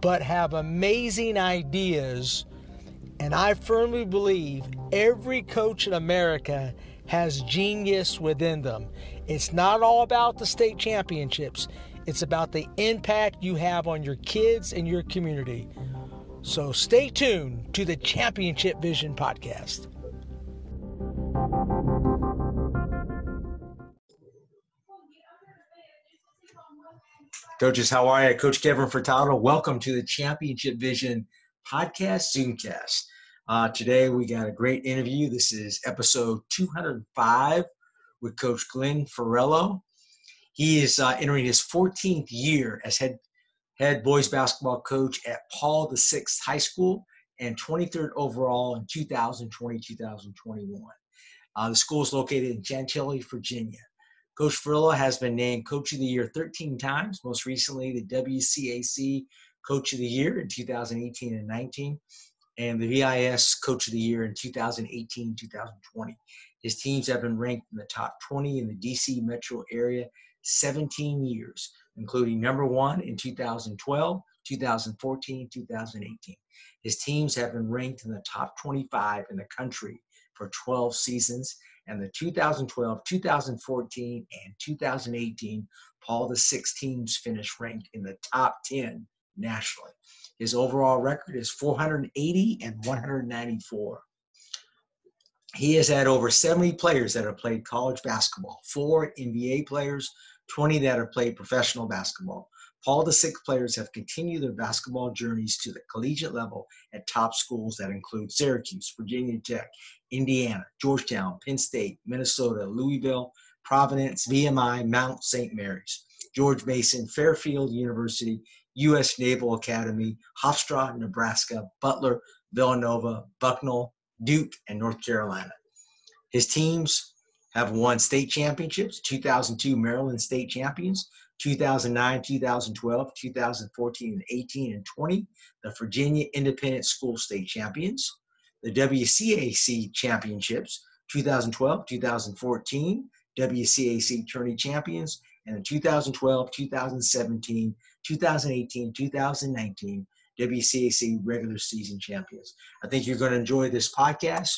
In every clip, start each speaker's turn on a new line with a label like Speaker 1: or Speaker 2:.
Speaker 1: but have amazing ideas. And I firmly believe every coach in America has genius within them. It's not all about the state championships, it's about the impact you have on your kids and your community. So stay tuned to the Championship Vision podcast. Coaches, how are you? Coach Kevin Furtado. Welcome to the Championship Vision podcast Zoomcast. Uh, today we got a great interview. This is episode 205 with Coach Glenn Farello. He is uh, entering his 14th year as head head boys basketball coach at Paul VI High School and 23rd overall in 2020-2021. Uh, the school is located in Chantilly, Virginia. Coach Farello has been named Coach of the Year 13 times, most recently the WCAC Coach of the Year in 2018 and 19, and the VIS Coach of the Year in 2018 2020. His teams have been ranked in the top 20 in the DC metro area 17 years, including number one in 2012, 2014, 2018. His teams have been ranked in the top 25 in the country for 12 seasons and the 2012, 2014, and 2018 Paul VI teams finished ranked in the top 10 nationally. His overall record is 480 and 194. He has had over 70 players that have played college basketball, four NBA players, 20 that have played professional basketball. Paul VI players have continued their basketball journeys to the collegiate level at top schools that include Syracuse, Virginia Tech, Indiana, Georgetown, Penn State, Minnesota, Louisville, Providence, VMI, Mount St. Mary's, George Mason, Fairfield University, U.S. Naval Academy, Hofstra, Nebraska, Butler, Villanova, Bucknell, Duke, and North Carolina. His teams have won state championships 2002 Maryland State Champions, 2009, 2012, 2014, and 18 and 20, the Virginia Independent School State Champions, the WCAC Championships, 2012, 2014, WCAC Tourney Champions, and the 2012, 2017, 2018, 2019 WCAC regular season champions. I think you're going to enjoy this podcast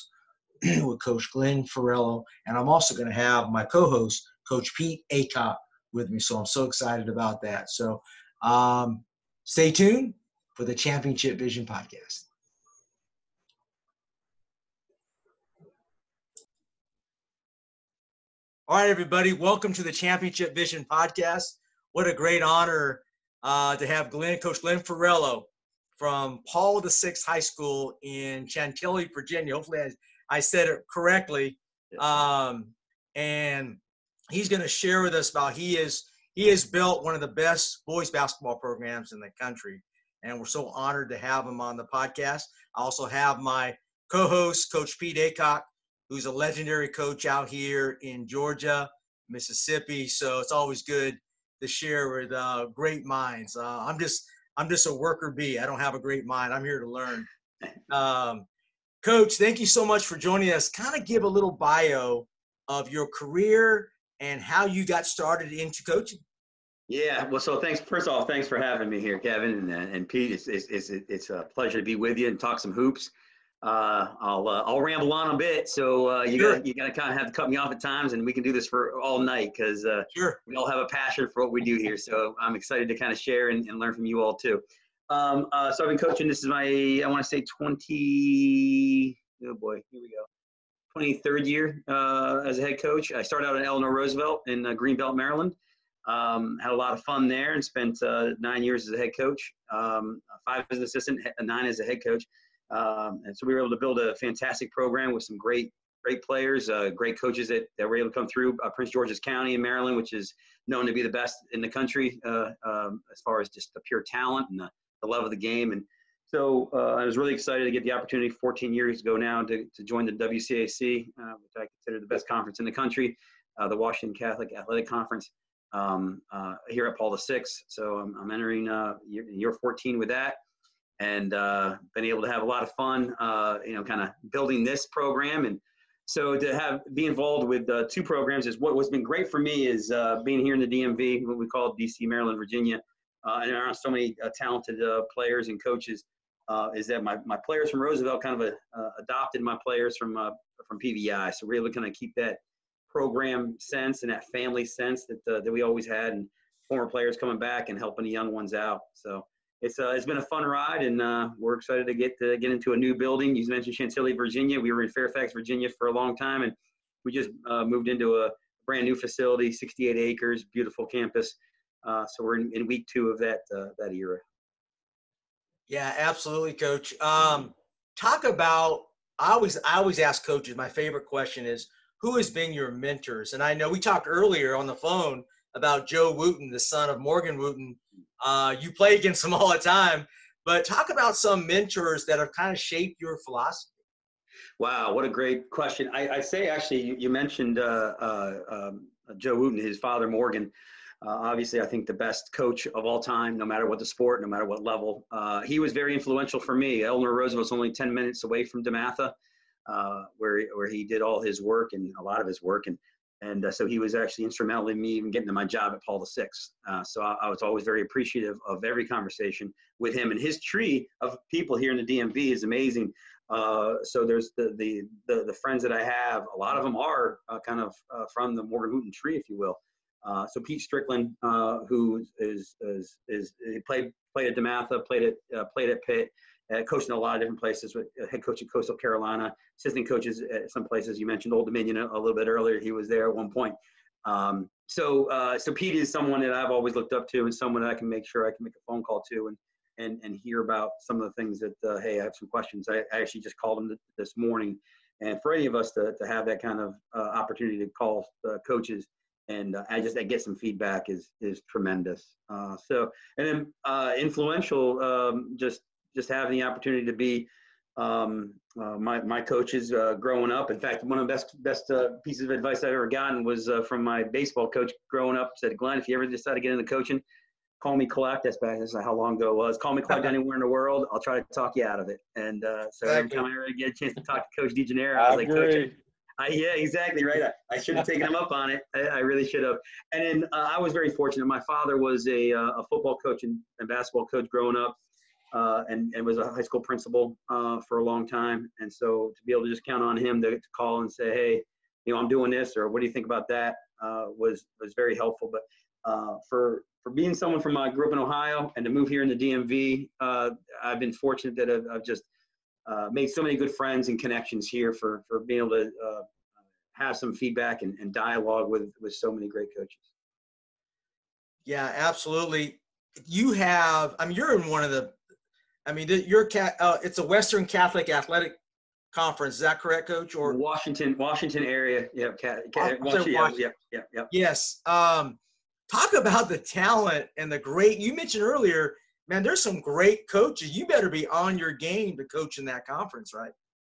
Speaker 1: with Coach Glenn Farello, and I'm also going to have my co-host, Coach Pete Acock, with me. So I'm so excited about that. So um, stay tuned for the Championship Vision podcast. All right, everybody, welcome to the Championship Vision podcast. What a great honor uh, to have Glenn, Coach Glenn Farello from Paul the Sixth High School in Chantilly, Virginia. Hopefully, I, I said it correctly. Um, and he's going to share with us about he is he has built one of the best boys basketball programs in the country, and we're so honored to have him on the podcast. I also have my co-host, Coach Pete Acock, who's a legendary coach out here in Georgia, Mississippi. So it's always good to share with uh, great minds. Uh, I'm just I'm just a worker bee. I don't have a great mind. I'm here to learn. Um, Coach, thank you so much for joining us. Kind of give a little bio of your career and how you got started into coaching.
Speaker 2: Yeah, well, so thanks. First of all, thanks for having me here, Kevin and, uh, and Pete. It's, it's, it's, it's a pleasure to be with you and talk some hoops. uh, I'll uh, I'll ramble on a bit. So uh, you
Speaker 1: Sure.
Speaker 2: got you got to kind of have to cut me off at times, and we can do this for all night because uh,
Speaker 1: Sure.
Speaker 2: we all have a passion for what we do here. So I'm excited to kind of share and, and learn from you all too. Um, uh, so I've been coaching. This is my I want to say 20. Oh boy, here we go. 23rd year uh, as a head coach. I started out at Eleanor Roosevelt in uh, Greenbelt, Maryland. Um, had a lot of fun there and spent uh, nine years as a head coach, um, five as an assistant, he- nine as a head coach. Um, and so we were able to build a fantastic program with some great, great players, uh, great coaches that, that were able to come through. Uh, Prince George's County in Maryland, which is known to be the best in the country uh, um, as far as just the pure talent and the, the love of the game. And so uh, I was really excited to get the opportunity 14 years ago now to, to join the WCAC, uh, which I consider the best conference in the country, uh, the Washington Catholic Athletic Conference um, uh, here at Paul the VI. So I'm, I'm entering uh, year, year 14 with that and uh, been able to have a lot of fun, you know, kind of building this program. And so to have be involved with uh, two programs is what, what's been great for me is uh, being here in the DMV, what we call DC, Maryland, Virginia, uh, and around so many talented players and coaches. Uh, is that my, my players from Roosevelt kind of uh, adopted my players from uh, from PVI, so we're to kind of keep that program sense and that family sense that uh, that we always had, and former players coming back and helping the young ones out. So it's uh, it's been a fun ride, and uh, we're excited to get to get into a new building. You mentioned Chantilly, Virginia. We were in Fairfax, Virginia for a long time, and we just uh, moved into a brand new facility, 68 acres, beautiful campus. Uh, so we're in, in week two of that uh, that era.
Speaker 1: Yeah, absolutely, coach. Um, talk about I always I always ask coaches, my favorite question is who has been your mentors? And I know we talked earlier on the phone about Joe Wootten, the son of Morgan Wootten. Uh, you play against him all the time, but talk about some mentors that have kind of shaped your philosophy.
Speaker 2: Wow, what a great question. I, I say actually, you, you mentioned uh, uh, um, Joe Wootten, his father Morgan. Uh, obviously, I think the best coach of all time, no matter what the sport, no matter what level. Uh, he was very influential for me. Eleanor Roosevelt's only 10 minutes away from DeMatha, uh, where, where he did all his work and a lot of his work. And, and uh, so he was actually instrumental in me even getting to my job at Paul VI. Uh, so I, I was always very appreciative of every conversation with him. And his tree of people here in the DMV is amazing. Uh, so there's the, the, the the friends that I have. A lot of them are uh, kind of from the Morgan Wootten tree, if you will. Uh, so Pete Strickland, uh, who is is is he played played at DeMatha, played at uh, played at Pitt, uh, coached in a lot of different places. With uh, head coach at Coastal Carolina, assistant coaches at some places. You mentioned Old Dominion a, a little bit earlier. He was there at one point. Um, so so Pete is someone that I've always looked up to, and someone that I can make sure I can make a phone call to, and and and hear about some of the things that hey, I have some questions. I, I actually just called him th- this morning, and for any of us to to have that kind of opportunity to call coaches and uh, I just I get some feedback is is tremendous. Uh, so and then uh, influential, um, just just having the opportunity to be um, uh, my my coaches uh, growing up. In fact, one of the best best uh, pieces of advice I've ever gotten was uh, from my baseball coach growing up. Said, Glenn, if you ever decide to get into coaching, call me collect. That's back. That's how long ago it was. Call me collect anywhere in the world. I'll try to talk you out of it. And uh, so every time I ever get a chance to talk to Coach DeGenero, I was like, Coach. I, yeah, exactly right. I, I should have taken him up on it. I, I really should have. And then uh, I was very fortunate. My father was a, uh, a football coach and, and basketball coach growing up, uh, and, and was a high school principal uh, for a long time. And so to be able to just count on him to, to call and say, hey, you know, I'm doing this, or what do you think about that, uh, was was very helpful. But uh, for for being someone from I grew up in Ohio and to move here in the DMV, I've been fortunate that I've, I've just uh, made so many good friends and connections here for for being able to uh, have some feedback and, and dialogue with with so many great coaches.
Speaker 1: Yeah, absolutely. You have, I mean, you're in one of the, I mean, th- you're, ca- uh, it's a Western Catholic Athletic Conference. Is that correct, coach? Or
Speaker 2: Washington, Washington area, yeah, ca- ca- Washington, yeah,
Speaker 1: Washington.
Speaker 2: yeah, yeah, yeah.
Speaker 1: yes. Um, talk about the talent and the great, you mentioned earlier, man, there's some great coaches. You better be on your game to coach in that conference, right?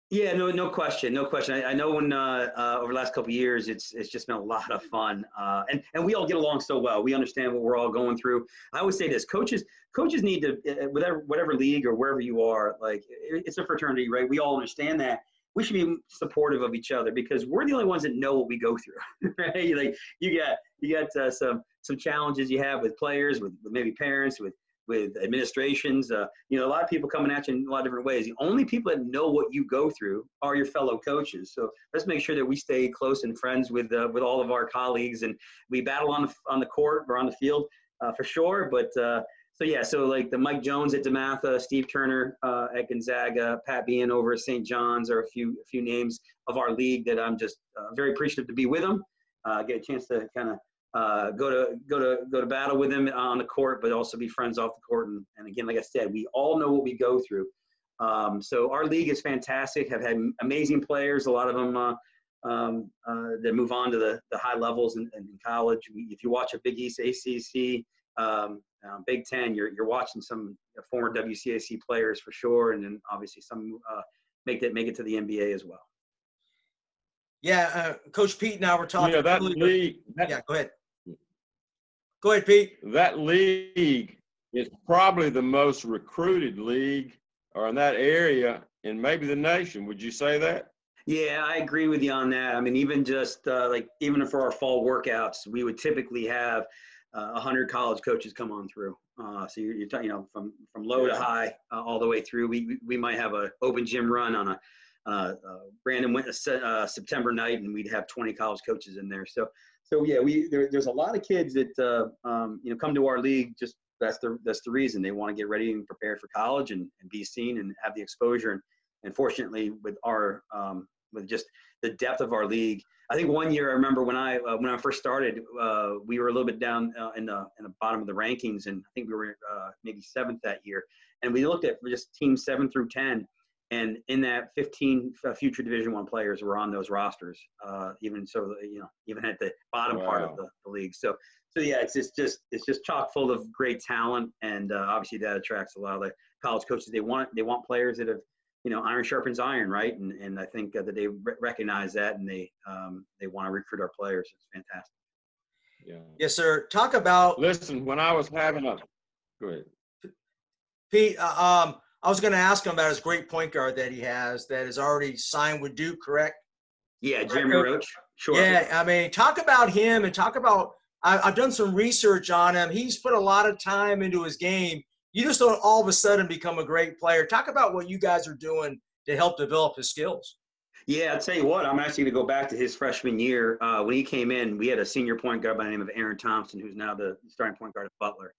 Speaker 2: Yeah, no, no question, no question. I, I know when uh, uh, over the last couple years, it's it's just been a lot of fun, uh, and and we all get along so well. We understand what we're all going through. I always say this: coaches coaches need to uh, whatever whatever league or wherever you are, like it's a fraternity, right? We all understand that. We should be supportive of each other because we're the only ones that know what we go through, right? Like you got you got uh, some some challenges you have with players, with, with maybe parents, with with administrations. Uh, you know, a lot of people coming at you in a lot of different ways. The only people that know what you go through are your fellow coaches. So let's make sure that we stay close and friends with uh, with all of our colleagues, and we battle on the on the court or on the field uh, for sure. But uh, so yeah, so like the Mike Jones at DeMatha, Steve Turner uh, at Gonzaga, Pat Behan over at St. John's are a few a few names of our league that I'm just uh, very appreciative to be with them. get a chance to kind of uh, go to go to go to battle with him on the court, but also be friends off the court. And, and again, like I said, we all know what we go through. Um, so our league is fantastic. Have had amazing players. A lot of them uh, um, uh, that move on to the, the high levels in, in college. If you watch a Big East ACC, um, uh, Big Ten, you're you're watching some former WCAC players for sure, and then obviously some uh, make that make it to the NBA as well.
Speaker 1: Yeah, uh, Coach Pete and I were talking.
Speaker 3: Yeah, that league. That,
Speaker 1: yeah, go ahead. Go ahead, Pete.
Speaker 3: That league is probably the most recruited league or in that area and maybe the nation. Would you say that?
Speaker 2: Yeah, I agree with you on that. I mean, even just uh, like even for our fall workouts, we would typically have uh, 100 college coaches come on through. Uh, so you're, you're talking, you know, from from low yeah. to high, uh, all the way through. We we might have a open gym run on a uh, uh, Brandon went uh, September night, and we'd have 20 college coaches in there. So so yeah, we there, there's a lot of kids that uh, um, you know come to our league. Just that's the that's the reason they want to get ready and prepared for college and, and be seen and have the exposure. And, and fortunately, with our um, with just the depth of our league, I think one year I remember when I uh, when I first started, uh, we were a little bit down uh, in the in the bottom of the rankings, and I think we were uh, maybe seventh that year. And we looked at just teams seven through ten, and in that 15 uh, future division one players were on those rosters uh, even so you know even at the bottom wow. part of the, the, league. So so yeah it's just, just it's just chock full of great talent. And uh, obviously that attracts a lot of the college coaches. They want they want players that have you know iron sharpens iron right? And and i think uh, that they re- recognize that and they um, they want to recruit our players. It's fantastic.
Speaker 1: Yeah. Yes sir. Talk about
Speaker 3: listen when i was having a go ahead.
Speaker 1: Pete uh, um I was going to ask him about his great point guard that he has that is already signed with Duke, correct?
Speaker 2: Yeah, Jeremy Roach. Sure.
Speaker 1: Yeah, I mean, talk about him and talk about. I, I've done some research on him. He's put a lot of time into his game. You just don't all of a sudden become a great player. Talk about what you guys are doing to help develop his skills.
Speaker 2: Yeah, I'll tell you what, I'm actually going to go back to his freshman year. Uh, when he came in, we had a senior point guard by the name of Aaron Thompson, who's now the starting point guard at Butler.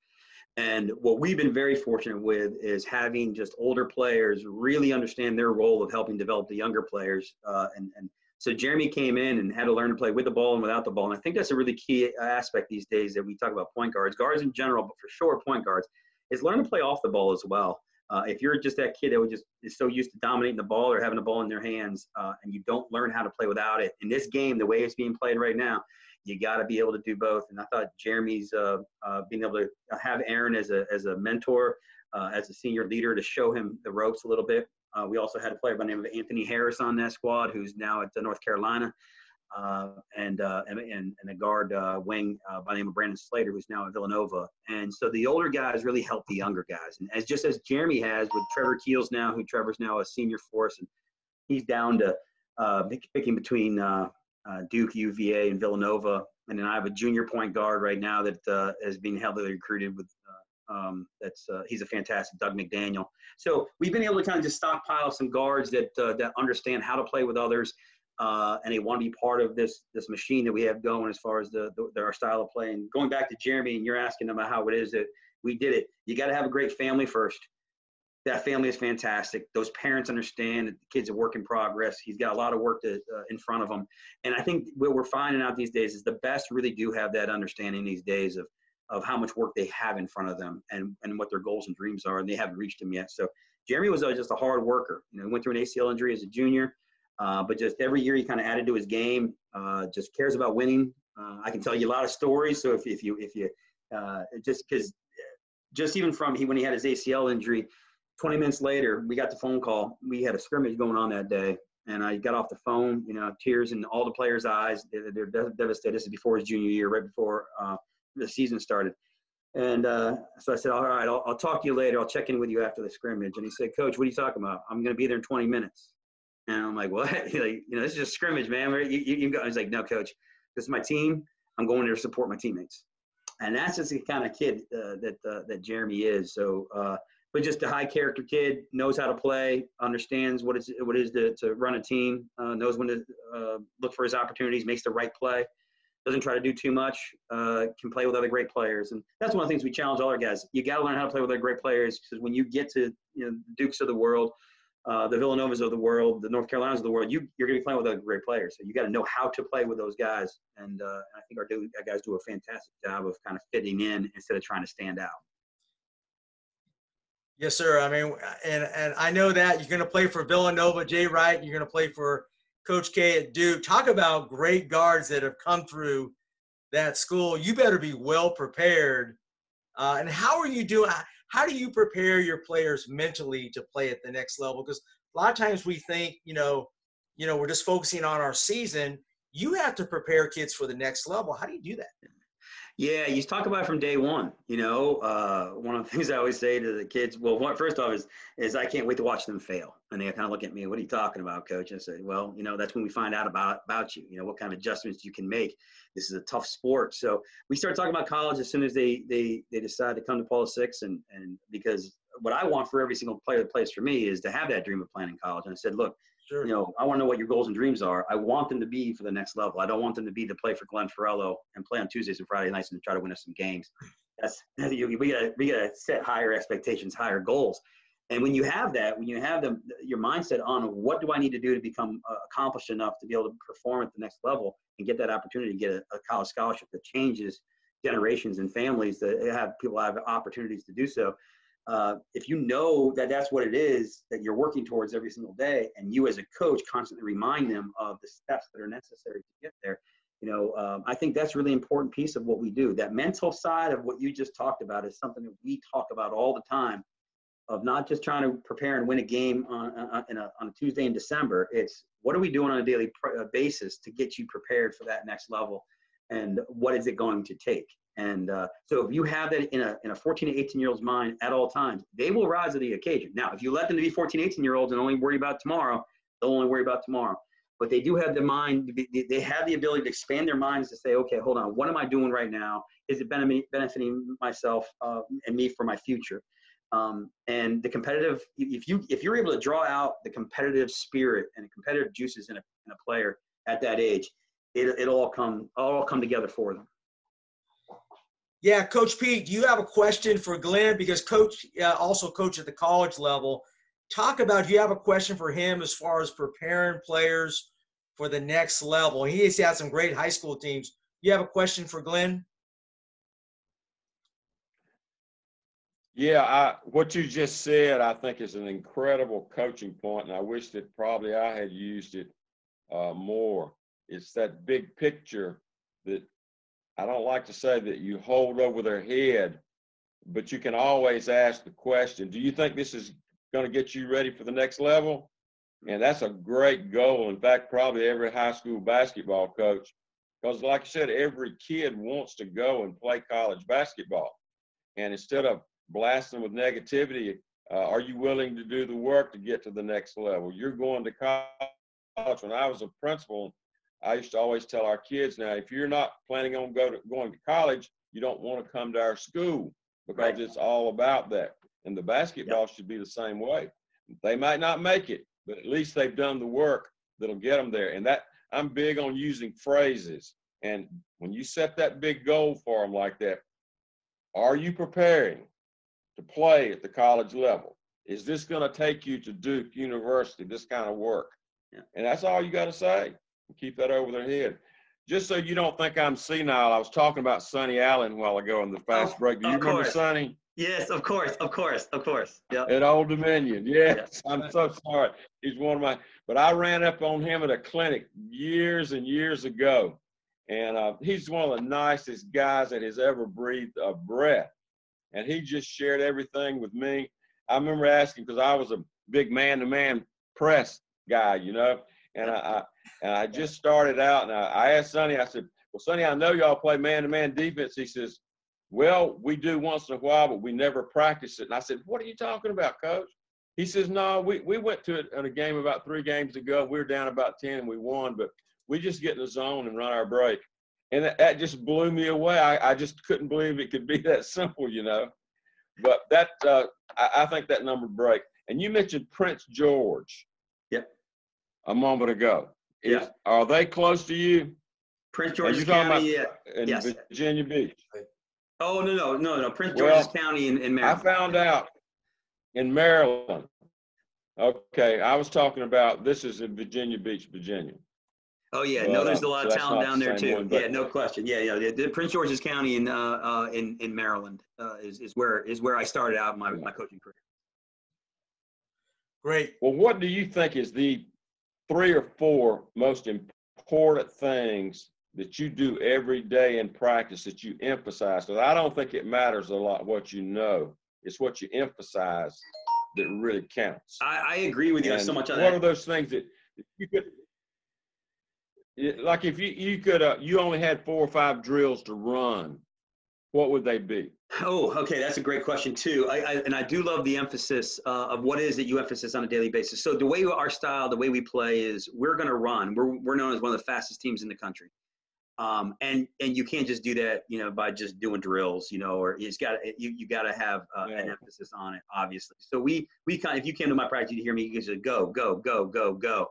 Speaker 2: And what we've been very fortunate with is having just older players really understand their role of helping develop the younger players. Uh, and, and so Jeremy came in and had to learn to play with the ball and without the ball. And I think that's a really key aspect these days that we talk about point guards, guards in general, but for sure point guards, is learn to play off the ball as well. Uh, if you're just that kid that just is so used to dominating the ball or having the ball in their hands, uh, and you don't learn how to play without it, in this game, the way it's being played right now, you got to be able to do both. And I thought Jeremy's uh, uh, being able to have Aaron as a as a mentor, uh, as a senior leader, to show him the ropes a little bit. Uh, we also had a player by the name of Anthony Harris on that squad, who's now at North Carolina, uh, and, uh, and, and a guard wing by the name of Brandon Slater, who's now at Villanova. And so the older guys really help the younger guys, and as just as Jeremy has with Trevor Keels now, who Trevor's now a senior force, and he's down to picking between uh, Duke, UVA, and Villanova. And then I have a junior point guard right now that uh, is being heavily recruited with. Uh, um, that's uh, he's a fantastic Dug McDaniel. So we've been able to kind of just stockpile some guards that uh, that understand how to play with others, uh, and they want to be part of this this machine that we have going as far as the, the our style of play. And going back to Jeremy, and you're asking about how it is that we did it. You got to have a great family first that family is fantastic. Those parents understand that the kid's a work in progress. He's got a lot of work to, uh, in front of him. And I think what we're finding out these days is the best really do have that understanding these days of, of how much work they have in front of them and, and what their goals and dreams are. And they haven't reached them yet. So Jeremy was uh, just a hard worker. You know, he went through an ACL injury as a junior, uh, but just every year he kind of added to his game, uh, just cares about winning. Uh, I can tell you a lot of stories. So if, if you, if you, uh, just because just even from he, when he had his ACL injury, 20 minutes later, we got the phone call. We had a scrimmage going on that day. And I got off the phone, you know, tears in all the players' eyes. They're, devastated. This is before his junior year, right before uh, the season started. And uh, so I said, all right, I'll, I'll, talk to you later. I'll check in with you after the scrimmage. And he said, Coach, what are you talking about? I'm going to be there in 20 minutes. And I'm like, what? like, you know, this is just scrimmage, man. You, you, you go. He's like, no, Coach, this is my team. I'm going there to support my teammates. and that's just the kind of kid uh, that uh, that Jeremy is. So, uh, but just a high character kid, knows how to play, understands what it's what it is to, to run a team, uh, knows when to uh, look for his opportunities, makes the right play, doesn't try to do too much, uh, can play with other great players, and that's one of the things we challenge all our guys. You got to learn how to play with other great players because when you get to you know the Dukes of the world. Uh, the Villanovas of the world, the North Carolinas of the world, you, you're going to be playing with other great players. So you got to know how to play with those guys. And uh, I think our, our guys do a fantastic job of kind of fitting in instead of trying to stand out.
Speaker 1: Yes, sir. I mean, and and I know that you're going to play for Villanova, Jay Wright. You're going to play for Coach K at Duke. Talk about great guards that have come through that school. You better be well prepared. Uh, and how are you doing? How do you prepare your players mentally to play at the next level? Because a lot of times we think, you know, you know, we're just focusing on our season. You have to prepare kids for the next level. How do you do that?
Speaker 2: Yeah, you talk about it from day one. You know, uh, one of the things I always say to the kids, well, first off is, is I can't wait to watch them fail. And they kind of look at me, what are you talking about, coach? And I say, well, you know, that's when we find out about, about you, you know, what kind of adjustments you can make. This is a tough sport. So we start talking about college as soon as they, they, they decide to come to Paula Six. And, and because what I want for every single player that plays for me is to have that dream of playing in college. And I said, look, Sure. You know, I want to know what your goals and dreams are. I want them to be for the next level. I don't want them to be to play for Glenn Farello and play on Tuesdays and Friday nights and try to win us some games. That's we gotta we gotta set higher expectations, higher goals. And when you have that, when you have them, your mindset on what do I need to do to become uh, accomplished enough to be able to perform at the next level and get that opportunity to get a, a college scholarship that changes generations and families that have people have opportunities to do so uh, if you know that that's what it is that you're working towards every single day, and you as a coach constantly remind them of the steps that are necessary to get there, you know, um, I think that's really important piece of what we do. That mental side of what you just talked about is something that we talk about all the time. Of not just trying to prepare and win a game on, on, a, on a Tuesday in December. It's what are we doing on a daily pr- uh, basis to get you prepared for that next level, and what is it going to take? And uh, so if you have that in a, in a 14 to 18 year old's mind at all times, they will rise to the occasion. Now, if you let them to be 14, 18 year olds and only worry about tomorrow, they'll only worry about tomorrow. But they do have the mind, they have the ability to expand their minds to say, okay, hold on, what am I doing right now? Is it benefiting myself uh, and me for my future? Um, and the competitive, if you if you're able to draw out the competitive spirit and the competitive juices in a, in a player at that age, it, it'll all come all come together for them.
Speaker 1: Yeah, Coach Pete, do you have a question for Glenn? Because Coach uh, also coach at the college level. Talk about do you have a question for him as far as preparing players for the next level? He has had some great high school teams. You have a question for Glenn?
Speaker 3: Yeah, I, what you just said, I think is an incredible coaching point, and I wish that probably I had used it uh, more. It's that big picture that I don't like to say that you hold over their head, but you can always ask the question, do you think this is going to get you ready for the next level? And that's a great goal. In fact, probably every high school basketball coach, because like I said, every kid wants to go and play college basketball. And instead of blasting with negativity, uh, are you willing to do the work to get to the next level? You're going to college. When I was a principal I used to always tell our kids now, if you're not planning on go to, going to college, you don't want to come to our school because right. it's all about that. And the basketball yep. should be the same way. They might not make it, but at least they've done the work that'll get them there. And that I'm big on using phrases. And when you set that big goal for them like that, are you preparing to play at the college level? Is this going to take you to Duke University, this kind of work? Yeah. And that's all you got to say keep that over their head. Just so you don't think I'm senile, I was talking about Sonny Allen a while ago in the fast oh, break. Do you remember course. Sonny?
Speaker 2: Yes, of course, of course, of course.
Speaker 3: Yeah. At Old Dominion. Yes. yes. I'm so sorry. He's one of my, but I ran up on him at a clinic years and years ago. And uh, he's one of the nicest guys that has ever breathed a breath. And he just shared everything with me. I remember asking because I was a big man to man press guy, you know, and I, I, and I just started out, and I, I asked Sonny. I said, "Well, Sonny, I know y'all play man-to-man defense." He says, "Well, we do once in a while, but we never practice it." And I said, "What are you talking about, Coach?" He says, "No, we we went to it in a game about three games ago. We were down about ten, and we won, but we just get in the zone and run our break." and that, that just blew me away. I, I just couldn't believe it could be that simple, you know. But that uh, I, I think that number break. And you mentioned Prince George.
Speaker 2: Yep.
Speaker 3: A moment ago. Is,
Speaker 2: Yeah.
Speaker 3: Are they close to you?
Speaker 2: Prince George's
Speaker 3: you talking
Speaker 2: County. yeah.
Speaker 3: In
Speaker 2: Yes.
Speaker 3: Virginia Beach.
Speaker 2: Oh no no no no Prince
Speaker 3: Well,
Speaker 2: George's County in, in Maryland.
Speaker 3: I found out in Maryland. Okay, I was talking about this is in Virginia Beach, Virginia.
Speaker 2: Oh yeah,
Speaker 3: But,
Speaker 2: no, there's
Speaker 3: uh,
Speaker 2: a lot of
Speaker 3: that's
Speaker 2: talent down
Speaker 3: the
Speaker 2: there too.
Speaker 3: one, but-
Speaker 2: yeah, no question. Yeah, yeah. The, the Prince George's County in uh, uh, in in Maryland uh, is is where is where I started out my my coaching career.
Speaker 1: Great.
Speaker 3: Well, what do you think is the three or four most important things that you do every day in practice that you emphasize? Because I don't think it matters a lot what you know. It's what you emphasize that really counts.
Speaker 2: I, I agree with you
Speaker 3: And
Speaker 2: so much on
Speaker 3: what
Speaker 2: that.
Speaker 3: are those things that you could, like if you you could uh, you only had four or five drills to run, what would they be?
Speaker 2: Oh, okay, that's a great question too. I, I and I do love the emphasis uh, of what is it you emphasize on a daily basis. So the way our style, the way we play is we're going to run. We're we're known as one of the fastest teams in the country. Um, and and you can't just do that, you know, by just doing drills, you know, or it's got you you got to have uh, an emphasis on it, obviously. So we we kind of if you came to my practice, you'd hear me, you just go go go go go.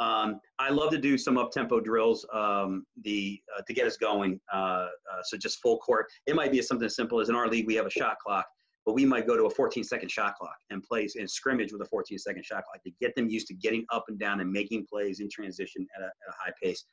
Speaker 2: Um, I love to do some up tempo drills um, the uh, to get us going. Uh, uh, so just full court. It might be something as simple as in our league we have a shot clock, but we might go to a 14 second shot clock and play in scrimmage with a 14 second shot clock to get them used to getting up and down and making plays in transition at a, at a high pace.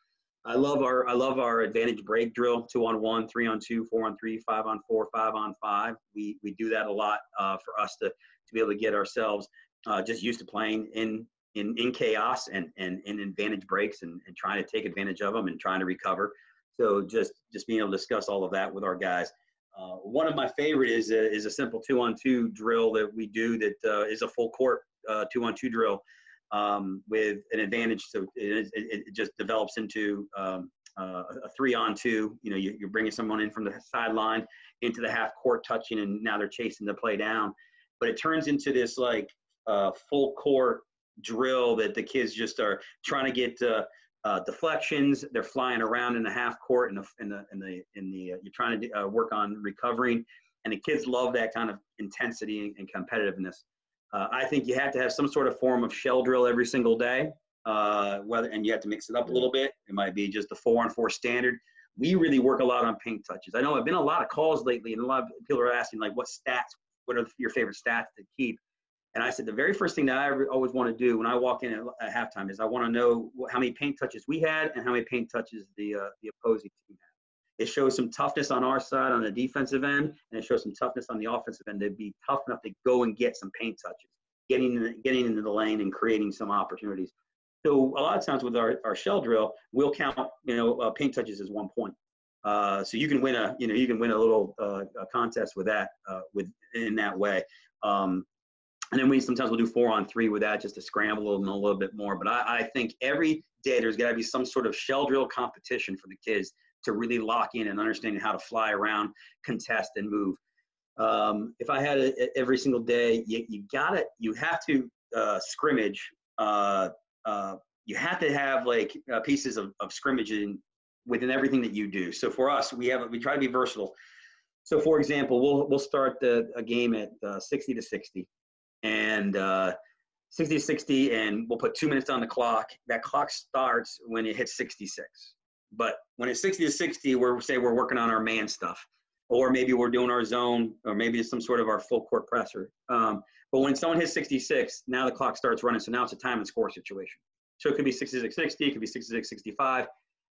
Speaker 2: I love our I love our advantage break drill, two on one, three on two, four on three, five on four, five on five. We we do that a lot uh, for us to to be able to get ourselves uh, just used to playing in in, in chaos and, and in advantage breaks and, and trying to take advantage of them and trying to recover. So just just being able to discuss all of that with our guys. Uh, one of my favorite is a, is a simple two on two drill that we do that uh, is a full court two on two drill um, with an advantage. So it, it, it just develops into um, uh, a three on two. You know, you, you're bringing someone in from the sideline into the half court touching, and now they're chasing the play down. But it turns into this like uh, full court drill that the kids just are trying to get uh, uh, deflections. They're flying around in the half court in the in the in the in the. Uh, you're trying to uh, work on recovering, and the kids love that kind of intensity and competitiveness. Uh, I think you have to have some sort of form of shell drill every single day. Uh, whether and you have to mix it up a little bit. It might be just the four on four standard. We really work a lot on paint touches. I know I've been a lot of calls lately, and a lot of people are asking like, what stats? What are your favorite stats to keep? And I said the very first thing that I always want to do when I walk in at, at halftime is I want to know how many paint touches we had and how many paint touches the uh, the opposing team had. It shows some toughness on our side on the defensive end, and it shows some toughness on the offensive end to be tough enough to go and get some paint touches, getting getting into the lane and creating some opportunities. So a lot of times with our, our shell drill, we'll count you know uh, paint touches as one point. Uh, so you can win a you know you can win a little uh, a contest with that uh, with in that way. Um, and then we sometimes we'll do four on three with that just to scramble them a little bit more. But I, I think every day there's got to be some sort of shell drill competition for the kids to really lock in and understanding how to fly around, contest, and move. Um, if I had it every single day, you, you got to you have to uh, scrimmage. Uh, uh, you have to have like uh, pieces of, of scrimmaging within everything that you do. So for us, we have we try to be versatile. So for example, we'll we'll start the, a game at uh, 60 to 60 and uh, 60 to 60 and we'll put two minutes on the clock. That clock starts when it hits 66 but when it's 60 to 60 we're say we're working on our man stuff or maybe we're doing our zone or maybe it's some sort of our full court presser. Um, but when someone hits 66 now the clock starts running. So now it's a time and score situation. So it could be 66 60 it could be 66 65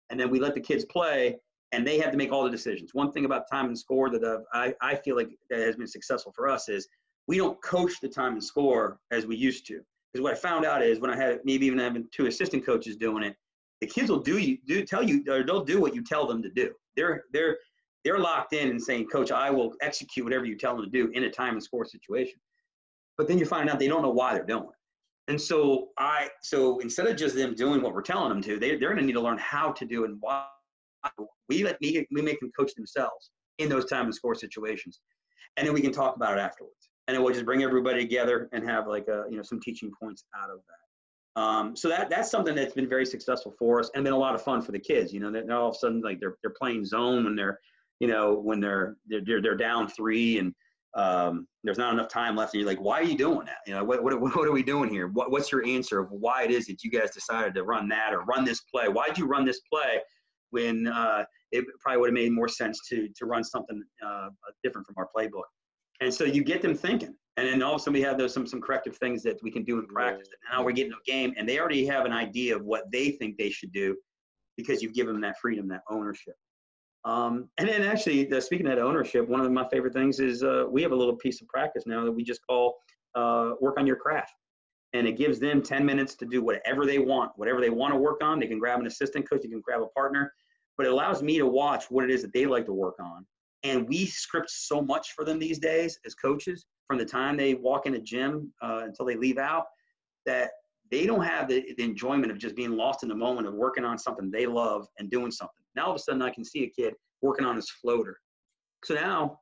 Speaker 2: and then we let the kids play and they have to make all the decisions. One thing about time and score that I've, i i feel like that has been successful for us is we don't coach the time and score as we used to. Because what I found out is when I had maybe even having two assistant coaches doing it, the kids will do you do tell you or they'll do what you tell them to do. They're they're they're locked in and saying, Coach, I will execute whatever you tell them to do in a time and score situation. But then you find out they don't know why they're doing it. And so I so instead of just them doing what we're telling them to, they they're gonna need to learn how to do and why we let me we make them coach themselves in those time and score situations. And then we can talk about it afterwards and it will just bring everybody together and have like a you know some teaching points out of that. Um, so that that's something that's been very successful for us and been a lot of fun for the kids. You know, that all of a sudden like they're they're playing zone when they're you know when they're they're they're down three and um, there's not enough time left and you're like why are you doing that? You know what, what, what are we doing here? What, what's your answer of why it is that you guys decided to run that or run this play? Why did you run this play when uh, it probably would have made more sense to to run something uh, different from our playbook and so you get them thinking and then all of a sudden we have those some some corrective things that we can do in practice and now we're getting a game and they already have an idea of what they think they should do because you've given them that freedom that ownership um, and then actually, the, speaking of ownership, one of my favorite things is uh, we have a little piece of practice now that we just call uh, work on your craft. And it gives them 10 minutes to do whatever they want, whatever they want to work on. They can grab an assistant coach, they can grab a partner, but it allows me to watch what it is that they like to work on. And we script so much for them these days as coaches from the time they walk in a gym uh, until they leave out that they don't have the, the enjoyment of just being lost in the moment of working on something they love and doing something. Now all of a sudden I can see a kid working on his floater. So now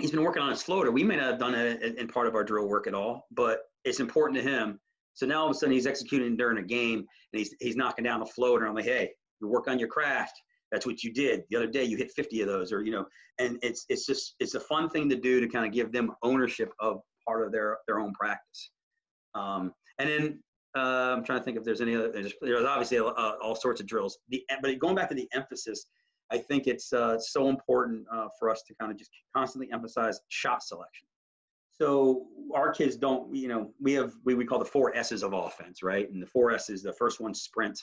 Speaker 2: he's been working on his floater. We may not have done it in part of our drill work at all, but it's important to him. So now all of a sudden he's executing during a game and he's he's knocking down the floater. I'm like, hey, you work on your craft. That's what you did. The other day you hit 50 of those, or you know, and it's it's just it's a fun thing to do to kind of give them ownership of part of their their own practice. Um, and then uh, I'm trying to think if there's any other. There's, there's obviously uh, all sorts of drills. The but going back to the emphasis, I think it's uh, so important uh, for us to kind of just constantly emphasize shot selection. So our kids don't, you know, we have we, we call the four S's of offense, right? And the four S's, the first one sprint,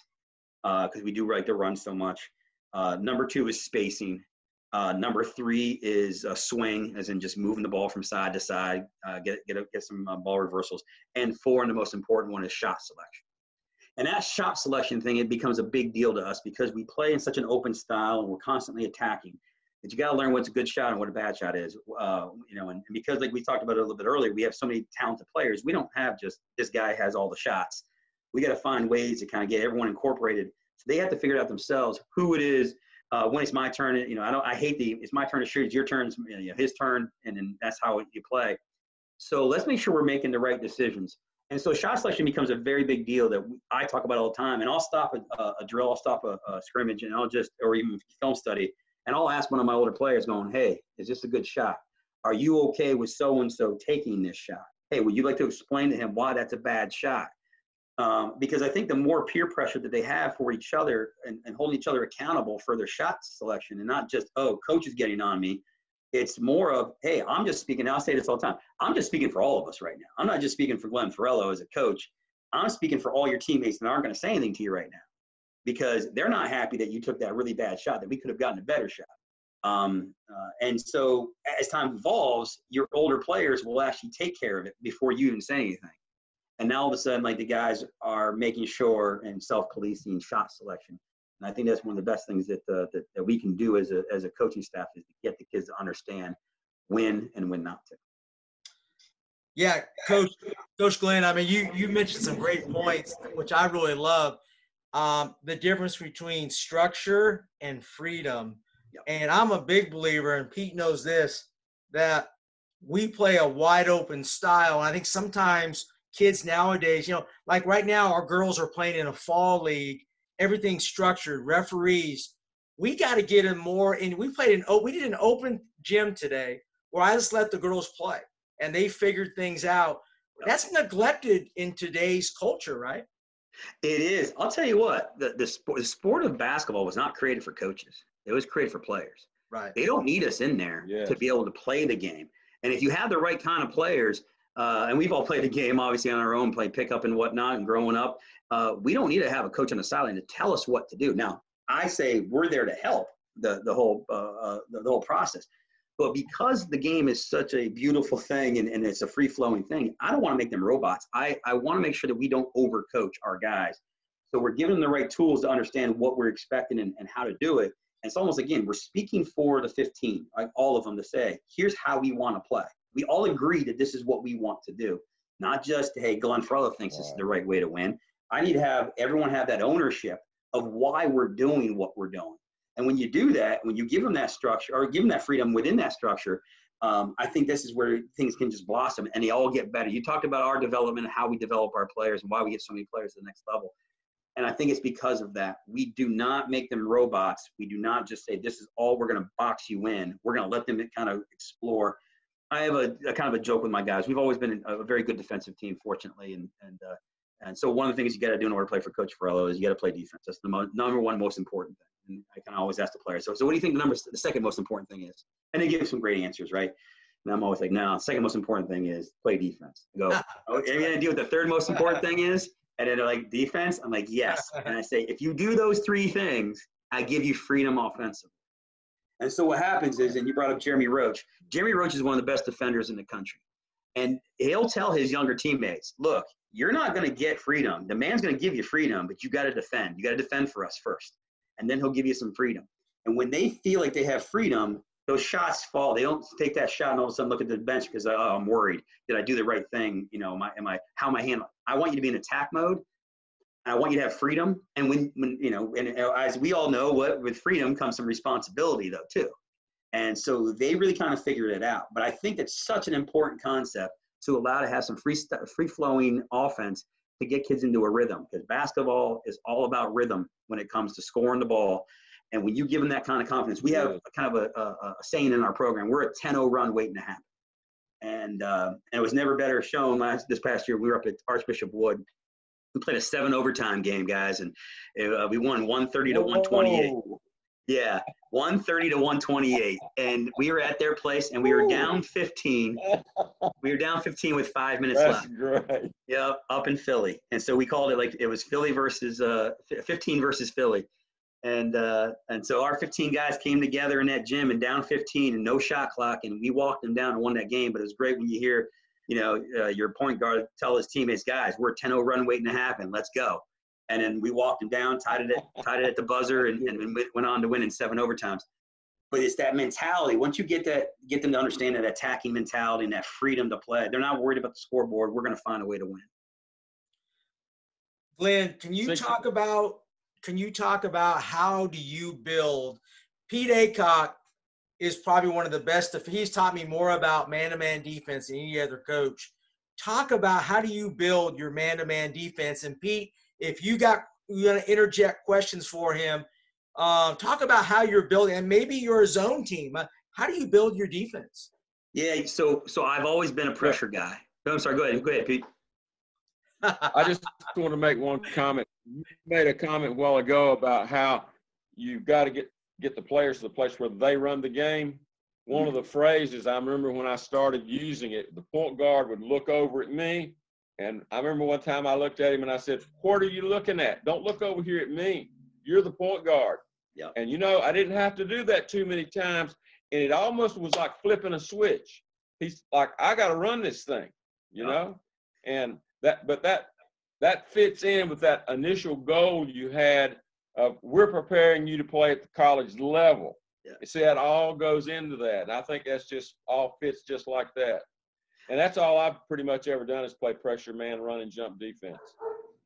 Speaker 2: because uh, we do like to run so much. Uh, number two is spacing. Uh, number three is a swing, as in just moving the ball from side to side, uh, get get get some uh, ball reversals. And four, and the most important one is shot selection. And that shot selection thing, it becomes a big deal to us because we play in such an open style and we're constantly attacking. That you got to learn what's a good shot and what a bad shot is. Uh, you know, and, and because like we talked about a little bit earlier, we have so many talented players. We don't have just this guy has all the shots. We got to find ways to kind of get everyone incorporated. So they have to figure it out themselves who it is uh, when it's my turn, you know, I don't, I hate the, it's my turn to shoot, it's your turn, you know, his turn, and then that's how you play. So let's make sure we're making the right decisions. And so shot selection becomes a very big deal that I talk about all the time. And I'll stop a, a drill, I'll stop a, a, scrimmage, and I'll just, or even film study, and I'll ask one of my older players, going, "Hey, is this a good shot? Are you okay with so and so taking this shot? Hey, would you like to explain to him why that's a bad shot? Um, because I think the more peer pressure that they have for each other and, and holding each other accountable for their shot selection and not just, oh, coach is getting on me. It's more of, hey, I'm just speaking. I'll say this all the time. I'm just speaking for all of us right now. I'm not just speaking for Glenn Farello as a coach. I'm speaking for all your teammates that aren't going to say anything to you right now because they're not happy that you took that really bad shot that we could have gotten a better shot. Um, uh, and so as time evolves, your older players will actually take care of it before you even say anything. And now all of a sudden, like the guys are making sure and self-policing shot selection. And I think that's one of the best things that, uh, that, that we can do as a, as a coaching staff is to get the kids to understand when and when not to.
Speaker 1: Yeah, Coach Coach Glenn. I mean, you you mentioned some great points, which I really love. Um, the difference between structure and freedom. Yep. And I'm a big believer, and Pete knows this, that we play a wide open style. And I think sometimes kids nowadays, you know, like right now, our girls are playing in a fall league. Everything's structured, referees. We got to get in more. And we played an Oh, we did an open gym today where I just let the girls play, and they figured things out. That's neglected in today's culture, right?
Speaker 2: It is. I'll tell you what. The the sport, the sport of basketball was not created for coaches. It was created for players.
Speaker 1: Right.
Speaker 2: They don't need us in there yes. to be able to play the game. And if you have the right kind of players, uh, and we've all played the game, obviously, on our own, playing pickup and whatnot, and growing up. Uh, we don't need to have a coach on the sideline to tell us what to do. Now, I say we're there to help the the whole uh, uh, the, the, whole process, but because the game is such a beautiful thing and, and it's a free flowing thing, I don't want to make them robots. I I want to make sure that we don't overcoach our guys. So we're giving them the right tools to understand what we're expecting and, and how to do it. And it's almost again, we're speaking for the 15, like all of them, to say, here's how we want to play we all agree that this is what we want to do. Not just, hey, Glenn Farello thinks this is the right way to win. I need to have everyone have that ownership of why we're doing what we're doing. And when you do that, when you give them that structure or give them that freedom within that structure, um, I think this is where things can just blossom and they all get better. You talked about our development and how we develop our players and why we get so many players to the next level. And I think it's because of that. We do not make them robots. We do not just say, this is all we're going to box you in. We're going to let them kind of explore. I have a, a, kind of a joke with my guys. We've always been a, very good defensive team, fortunately. And, and, uh, and so one of the things you got to do in order to play for Coach Farello is you got to play defense. That's the mo- number one most important thing. And I can always ask the players. So, so what do you think the number, the second most important thing is? And they give some great answers, right? And I'm always like, no, second most important thing is play defense. I go, oh, are you going to do what the third most important thing is? And then they're like, defense? I'm like, yes. and I say, if you do those three things, I give you freedom offensively. And so what happens is, and you brought up Jeremy Roach. Jeremy Roach is one of the best defenders in the country. And he'll tell his younger teammates, look, you're not going to get freedom. The man's going to give you freedom, but you got to defend. You got to defend for us first. And then he'll give you some freedom. And when they feel like they have freedom, those shots fall. They don't take that shot and all of a sudden look at the bench because oh, I'm worried. Did I do the right thing? You know, am I, am I how am I handling? I want you to be in attack mode. I want you to have freedom. And when when you know, and as we all know, what with freedom comes some responsibility though too. And so they really kind of figured it out. But I think it's such an important concept to allow to have some free free flowing offense to get kids into a rhythm because basketball is all about rhythm when it comes to scoring the ball and when you give them that kind of confidence, we have kind of a, a, a saying in our program: we're a 10-0 run waiting to happen. And uh, and it was never better shown last this past year. We were up at Archbishop Wood. We played a seven overtime game, guys, and uh, we won 130 to 128. Yeah, 130 to 128, and we were at their place, and we were down 15. We were down 15 with five minutes
Speaker 3: That's
Speaker 2: left.
Speaker 3: great.
Speaker 2: Yeah, up in Philly, and so we called it like it was Philly versus uh, 15 versus Philly and uh, and so our 15 guys came together in that gym and down 15 and no shot clock, and we walked them down and won that game. But it was great when you hear, you know, uh, your point guard tell his teammates, guys, we're 10-0 run waiting to happen. Let's go. And then we walked him down, tied it at, tied it at the buzzer, and, and went on to win in seven overtimes. But it's that mentality. Once you get that, get them to understand that attacking mentality and that freedom to play, they're not worried about the scoreboard. We're going to find a way to win.
Speaker 1: Glenn, can you talk about can you talk about how do you build? Pete Aycock is probably one of the best. He's taught me more about man-to-man defense than any other coach. Talk about how do you build your man-to-man defense? And Pete, if you got you going to interject questions for him, uh, talk about how you're building, and maybe you're a zone team. Uh, how do you build your defense?
Speaker 2: Yeah, so so I've always been a pressure guy. I'm sorry. Go ahead. Go ahead, Pete.
Speaker 3: I just want to make one comment. You made a comment a while ago about how you've got to get get the players to the place where they run the game. One of the phrases I remember when I started using it, the point guard would look over at me, and I remember one time I looked at him and I said, "What are you looking at? Don't look over here at me. You're the point guard."
Speaker 2: Yeah.
Speaker 3: And you know, I didn't have to do that too many times, and it almost was like flipping a switch. He's like, "I got to run this thing," you yeah. know, and that but that that fits in with that initial goal you had we're preparing you to play at the college level. Yeah. You see, that all goes into that. And I think that's just all fits just like that. And that's all I've pretty much ever done is play pressure man, run and jump defense.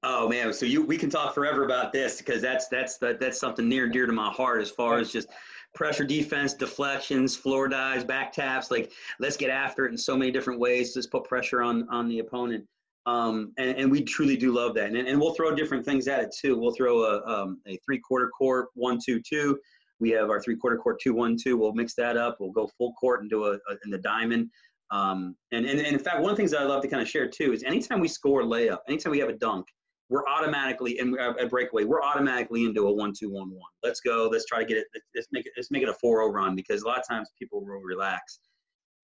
Speaker 2: Oh man, so you we can talk forever about this because that's that's that, that's something near and dear to my heart as far as just pressure defense, deflections, floor dives, back taps. Like let's get after it in so many different ways. Just put pressure on on the opponent. Um, and, and, we truly do love that. And, and we'll throw different things at it too. We'll throw a, um, a three quarter court one two two. We have our three quarter court two one two. We'll mix that up. We'll go full court and do a, a in the diamond. Um, and, and, and in fact, one of the things that I love to kind of share too is anytime we score a layup, anytime we have a dunk, we're automatically in a breakaway. We're automatically into a one two one one. Let's go. Let's try to get it. Let's make it. Let's make it a 4-0 run because a lot of times people will relax.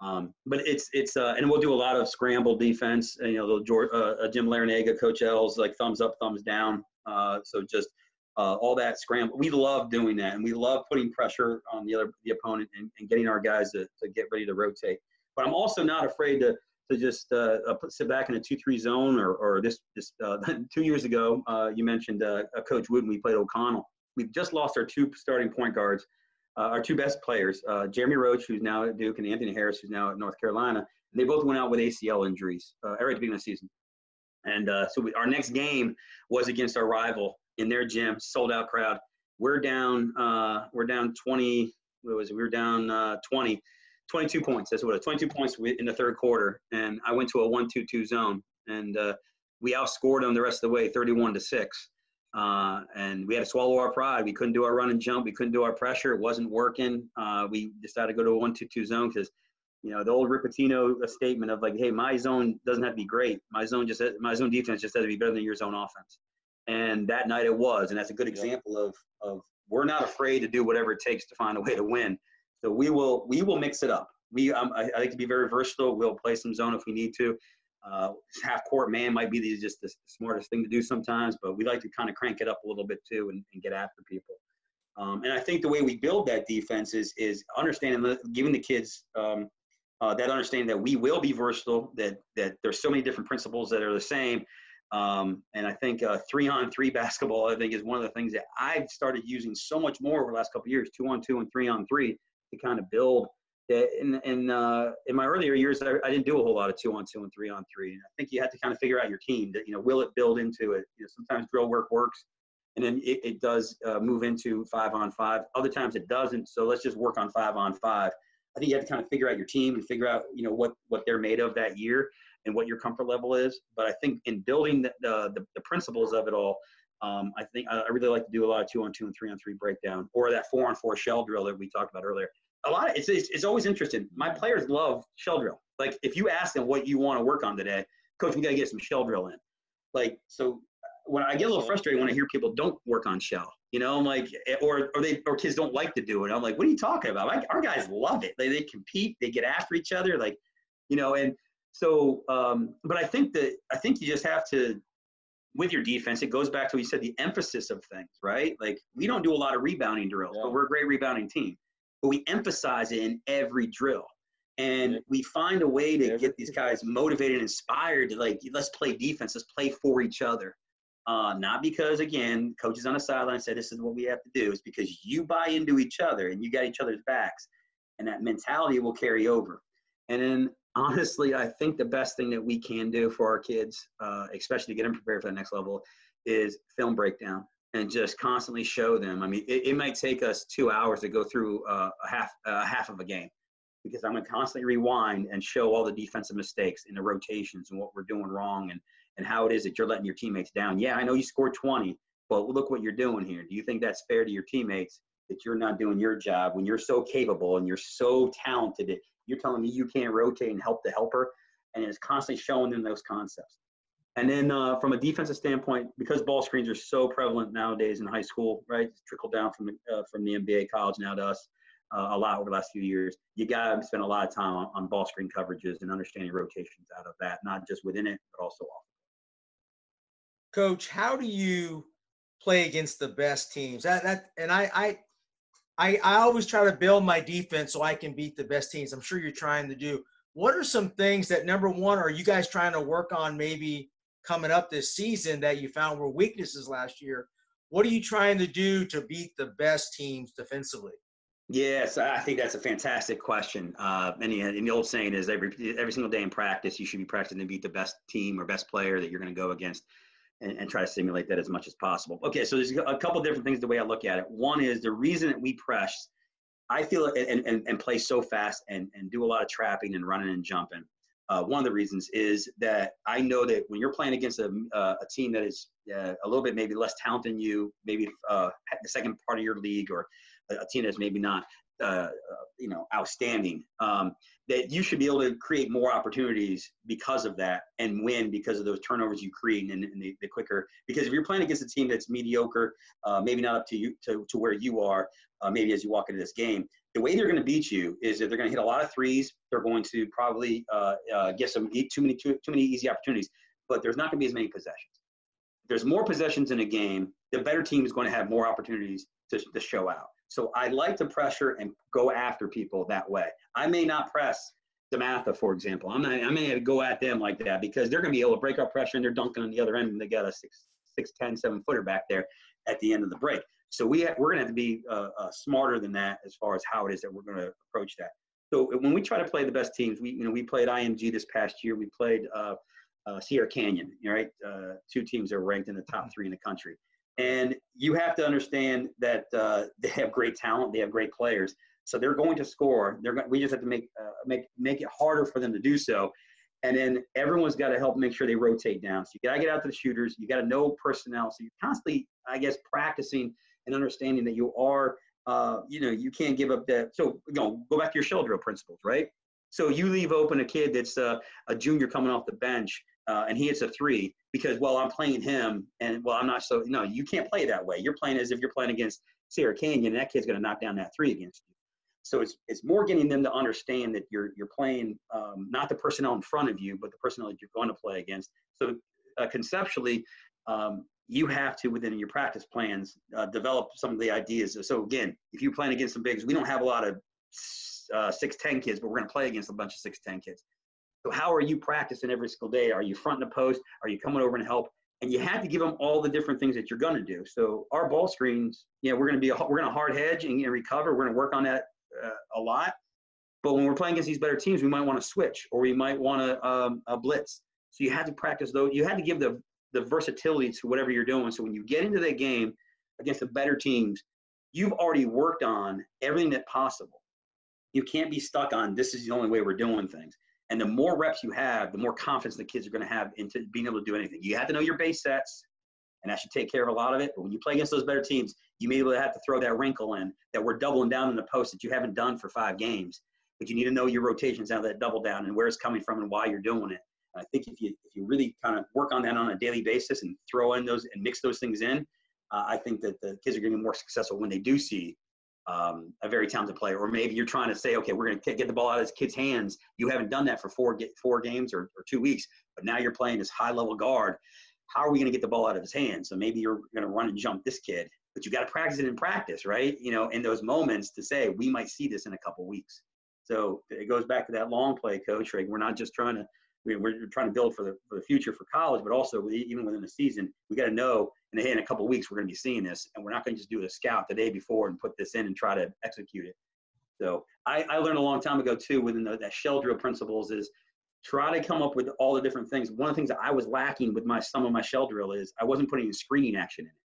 Speaker 2: Um, but it's it's uh, and we'll do a lot of scramble defense. And, you know, the uh, uh, Jim Larrañaga, Coach L's like thumbs up, thumbs down. Uh, so just uh, all that scramble. We love doing that, and we love putting pressure on the other the opponent and, and getting our guys to, to get ready to rotate. But I'm also not afraid to to just uh, put, sit back in a two-three zone. Or, or this this two years ago, you mentioned Coach Wood. And we played O'Connell. We've just lost our two starting point guards uh, our two best players, uh, Jeremy Roach, who's now at Duke, and Anthony Harris, who's now at North Carolina. They both went out with ACL injuries uh, right at the beginning of the season. And uh, so we, our next game was against our rival in their gym, sold out crowd. We're down, uh, we're down 20. What was it? We were down uh, 20 22 points. That's what it was. 22 points in the third quarter, and I went to a one-two-two zone, and uh, we outscored them the rest of the way, 31 to six. Uh, and we had to swallow our pride. We couldn't do our run and jump. We couldn't do our pressure. It wasn't working. Uh, we decided to go to a one-two-two zone because, you know, the old Rick Pitino statement of like, "Hey, my zone doesn't have to be great. My zone just my zone defense just has to be better than your zone offense." And that night it was, and that's a good example of of we're not afraid to do whatever it takes to find a way to win. So we will we will mix it up. We um, I, I like to be very versatile. We'll play some zone if we need to. Uh, half court man might be the, just the smartest thing to do sometimes, but we like to kind of crank it up a little bit too and, and get after people. Um, and I think the way we build that defense is is understanding, giving the kids um, uh, that understanding that we will be versatile, that that there's so many different principles that are the same. Um, and I think uh, three on three basketball, I think, is one of the things that I've started using so much more over the last couple years, two on two and three on three, to kind of build. In in uh, in my earlier years, I, I, didn't do a whole lot of two on two and three on three. And I think you have to kind of figure out your team. That you know, will it build into it? You know, sometimes drill work works, and then it, it does uh, move into five on five. Other times it doesn't. So let's just work on five on five. I think you have to kind of figure out your team and figure out you know what what they're made of that year and what your comfort level is. But I think in building the, the, the principles of it all, um, I think I really like to do a lot of two on two and three on three breakdown or that four on four shell drill that we talked about earlier. A lot of it's, it's, it's always interesting. My players love shell drill. Like if you ask them what you want to work on today, coach, we got to get some shell drill in. Like, so when I get a little frustrated when I hear people don't work on shell, you know, I'm like, eh, or, or they, or kids don't like to do it. I'm like, what are you talking about? Like, our guys love it. They, they compete, they get after each other. Like, you know, and so, um, but I think that I think you just have to, with your defense, it goes back to what you said, the emphasis of things, right? Like we don't do a lot of rebounding drills, yeah. but we're a great rebounding team. But we emphasize it in every drill, and we find a way to get these guys motivated and inspired to like, let's play defense, let's play for each other. Uh, not because again, coaches on the sideline said this is what we have to do. It's because you buy into each other and you got each other's backs, and that mentality will carry over. And then honestly, I think the best thing that we can do for our kids, uh, especially to get them prepared for the next level, is film breakdown and just constantly show them. I mean, it, it might take us two hours to go through uh, a half uh, half of a game because I'm going to constantly rewind and show all the defensive mistakes in the rotations and what we're doing wrong and and how it is that you're letting your teammates down. Yeah, I know you scored 20, but look what you're doing here. Do you think that's fair to your teammates that you're not doing your job when you're so capable and you're so talented you're telling me you can't rotate and help the helper, and it's constantly showing them those concepts. And then uh, from a defensive standpoint, because ball screens are so prevalent nowadays in high school, right? It's trickled down from the, uh, from the NBA, college now to us uh, a lot over the last few years. You got to spend a lot of time on, on, ball screen coverages and understanding rotations out of that, not just within it, but also off.
Speaker 1: Coach, how do you play against the best teams? That, that and I, I I, I always try to build my defense so I can beat the best teams. I'm sure you're trying to do. What are some things that number one are you guys trying to work on maybe coming up this season that you found were weaknesses last year? What are you trying to do to beat the best teams defensively?
Speaker 2: Yes, I think that's a fantastic question. Uh, and, and, the old saying is every every single day in practice, you should be practicing to beat the best team or best player that you're going to go against and, and, try to simulate that as much as possible. Okay, so there's a couple different things the way I look at it. One is the reason that we press, I feel and, and, and play so fast and, and do a lot of trapping and running and jumping. Uh, one of the reasons is that I know that when you're playing against a, uh, a team that is uh, a little bit maybe less talented than you, maybe uh, the second part of your league, or a, a team that's maybe not uh, uh, you know outstanding, um, that you should be able to create more opportunities because of that and win because of those turnovers you create and, and the, the, quicker. Because if you're playing against a team that's mediocre maybe not up to you to, to where you are maybe as you walk into this game the way they're going to beat you is that they're going to hit a lot of threes they're going to probably uh, uh get some too many too, too many easy opportunities but there's not going to be as many possessions if there's more possessions in a game the better team is going to have more opportunities to, to show out so I like to pressure and go after people that way. I may not press DeMatha, for example. I'm not, I may go at them like that because they're going to be able to break up pressure and they're dunking on the other end and they got a six, six, 10, seven footer back there at the end of the break. So we have, we're going to have to be uh, uh, smarter than that as far as how it is that we're going to approach that. So when we try to play the best teams, we, you know, we played IMG this past year. We played uh, uh Sierra Canyon, right? Uh, two teams that are ranked in the top three in the country And you have to understand that uh, they have great talent, they have great players, so they're going to score. They're going, we just have to make uh, make make it harder for them to do so. And then everyone's got to help make sure they rotate down. So you got to get out to the shooters. You got to know personnel. So you're constantly, I guess, practicing and understanding that you are, uh, you know, you can't give up that. So you know, go back to your shell drill principles, right? So you leave open a kid that's uh, a junior coming off the bench, uh, and he hits a three because well I'm playing him, and well I'm not so no you can't play that way. You're playing as if you're playing against Sierra Canyon, and that kid's going to knock down that three against you. So it's it's more getting them to understand that you're you're playing um, not the personnel in front of you, but the personnel that you're going to play against. So uh, conceptually, um, you have to within your practice plans uh, develop some of the ideas. So again, if you're playing against some bigs, we don't have a lot of uh, six ten kids, but we're going to play against a bunch of six ten kids. So how are you practicing every single day? Are you fronting the post? Are you coming over and help? And you have to give them all the different things that you're going to do. So our ball screens, yeah, we're going to be a, we're going to hard hedge and recover. We're going to work on that uh, a lot. But when we're playing against these better teams, we might want to switch or we might want to um, a blitz. So you had to practice those. You had to give the the versatility to whatever you're doing. So when you get into that game against the better teams, you've already worked on everything that possible. You can't be stuck on this is the only way we're doing things. And the more reps you have, the more confidence the kids are going to have into being able to do anything. You have to know your base sets and that should take care of a lot of it. But when you play against those better teams, you may be able to have to throw that wrinkle in that we're doubling down in the post that you haven't done for five games. But you need to know your rotations out of that double down and where it's coming from and why you're doing it. And I think if you if you really kind of work on that on a daily basis and throw in those and mix those things in, uh, I think that the kids are going to be more successful when they do see um, a very talented player. Or maybe you're trying to say, okay, we're going to get the ball out of this kid's hands. You haven't done that for four get four games or, or two weeks, but now you're playing this high level guard how are we going to get the ball out of his hands? So maybe you're going to run and jump this kid, but you got to practice it in practice, right? You know, in those moments to say we might see this in a couple weeks. So it goes back to that long play, coach. Right? We're not just trying to we're trying to build for the for the future for college, but also even within the season, we got to know in in a couple weeks we're going to be seeing this, and we're not going to just do a scout the day before and put this in and try to execute it. So I, I learned a long time ago too within the, that shell drill principles is try to come up with all the different things. One of the things that I was lacking with my some of my shell drill is I wasn't putting screening action in it.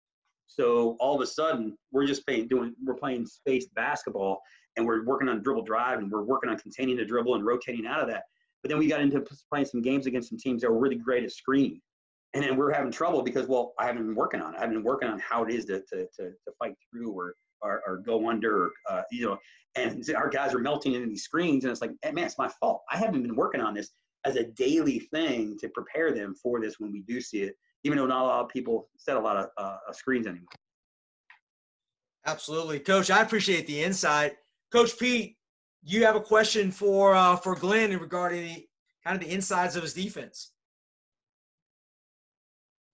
Speaker 2: So all of a sudden we're just playing doing we're playing spaced basketball and we're working on dribble drive and we're working on containing the dribble and rotating out of that. But then we got into playing some games against some teams that were really great at screening. And then we're having trouble because well, I haven't been working on it. I haven't been working on how it is to to to, to fight through or or, or go under, uh, you know, and our guys are melting into these screens, and it's like, hey, man, it's my fault. I haven't been working on this as a daily thing to prepare them for this when we do see it, even though not a lot of people set a lot of uh, screens anymore.
Speaker 1: Absolutely, Coach. I appreciate the insight, Coach Pete. You have a question for uh, for Glenn regarding the, kind of the insides of his defense.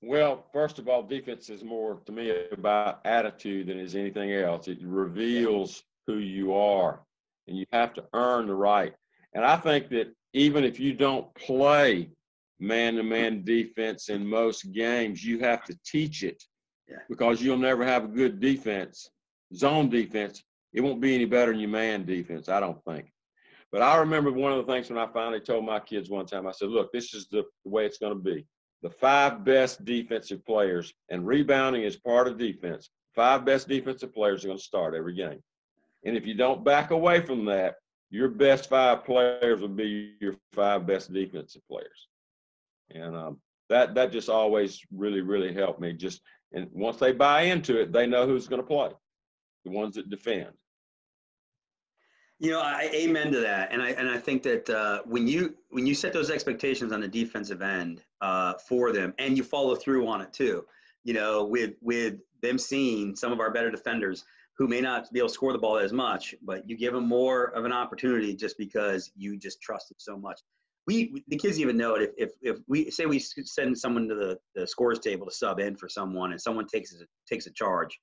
Speaker 3: Well, first of all, defense is more to me about attitude than is anything else. It reveals who you are, and you have to earn the right. And I think that even if you don't play man to man defense in most games, you have to teach it yeah. because you'll never have a good defense, zone defense. It won't be any better than your man defense, I don't think. But I remember one of the things when I finally told my kids one time, I said, look, this is the, way it's going to be. The five best defensive players, and rebounding is part of defense. Five best defensive players are going to start every game. And if you don't back away from that, your best five players will be your five best defensive players. And um, that that just always really really helped me. Just and once they buy into it, they know who's going to play, the ones that defend.
Speaker 2: You know, I amen to that, and I and I think that uh, when you when you set those expectations on the defensive end uh, for them, and you follow through on it too, you know, with with them seeing some of our better defenders who may not be able to score the ball as much, but you give them more of an opportunity just because you just trust them so much. We, the kids even know it. If, if, if we say we send someone to the, the scores table to sub in for someone and someone takes a, takes a charge,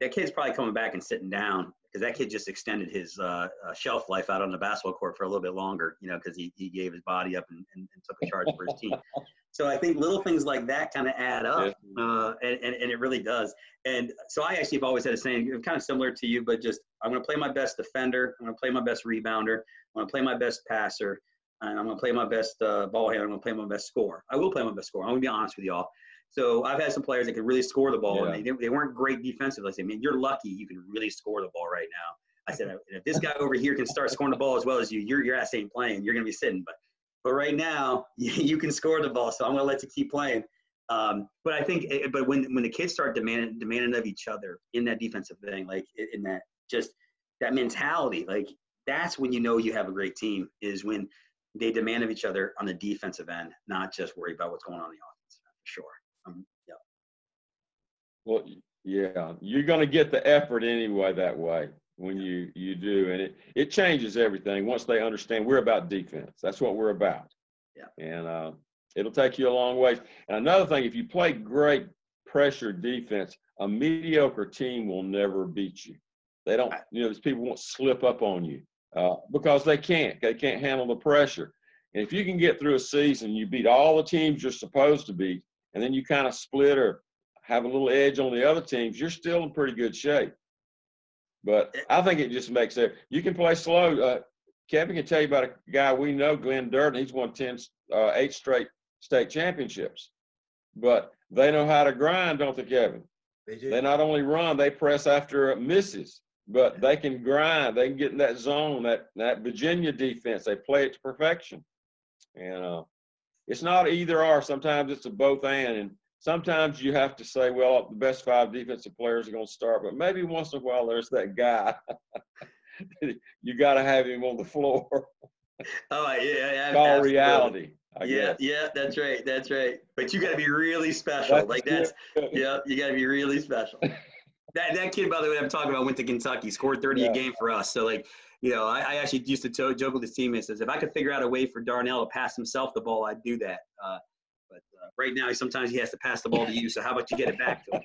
Speaker 2: that kid's probably coming back and sitting down because that kid just extended his uh, uh, shelf life out on the basketball court for a little bit longer, you know, because he, he gave his body up and, and, and took a charge for his team. So I think little things like that kind of add up, uh, and, and, and, it really does. And so I actually have always had a saying, kind of similar to you, but just I'm going to play my best defender, I'm going to play my best rebounder, I'm going to play my best passer, and I'm going to play my best uh, ball handler, I'm going to play my best score. I will play my best score. I'm going to be honest with y'all. So I've had some players that could really score the ball,
Speaker 3: Yeah.
Speaker 2: and they, they weren't great defensively. I said, man, you're lucky you can really score the ball right now. I said, if this guy over here can start scoring the ball as well as you, your your ass ain't playing. You're gonna be sitting. But but right now you can score the ball, so I'm gonna let you keep playing. Um, but I think, eh, but when when the kids start demanding demanding of each other in that defensive thing, like in that just that mentality, like that's when you know you have a great team. Is when they demand of each other on the defensive end, not just worry about what's going on in the offense. For sure. Um, yeah.
Speaker 3: Well, yeah, you're going to get the effort anyway that way when you you do, and it it changes everything once they understand we're about defense. That's what we're about.
Speaker 2: Yeah.
Speaker 3: And uh, it'll take you a long way. And another thing, if you play great pressure defense, a mediocre team will never beat you. They don't, you know, these people won't slip up on you uh, because they can't. They can't handle the pressure. And if you can get through a season, you beat all the teams you're supposed to beat, and then you kind of split or have a little edge on the other teams, you're still in pretty good shape. But I think it just makes it. You can play slow. Uh, Kevin can tell you about a guy we know, Glenn Durden. He's won 10, uh, eight straight state championships. But they know how to grind, don't they, Kevin?
Speaker 1: They do.
Speaker 3: They not only run, they press after misses, but they can grind. They can get in that zone, that that Virginia defense. They play it to perfection. And uh, it's not either or. Sometimes it's a both and. And sometimes you have to say, well, the best five defensive players are going to start, but maybe once in a while there's that guy. you got to have him on the floor.
Speaker 2: Oh yeah, yeah.
Speaker 3: Call reality. I
Speaker 2: yeah,
Speaker 3: guess.
Speaker 2: yeah, that's right, that's right. But you got to be really special.
Speaker 3: That's
Speaker 2: like that's
Speaker 3: good.
Speaker 2: yeah, you got to be really special. That that kid, by the way, I'm talking about went to Kentucky, scored 30
Speaker 3: Yeah.
Speaker 2: a game for us. So like, you know, I, I actually used to to- joke with his teammates says if I could figure out a way for Darnell to pass himself the ball, I'd do that. Uh, but uh, right now, sometimes he has to pass the ball to you. So how about you get it back to him?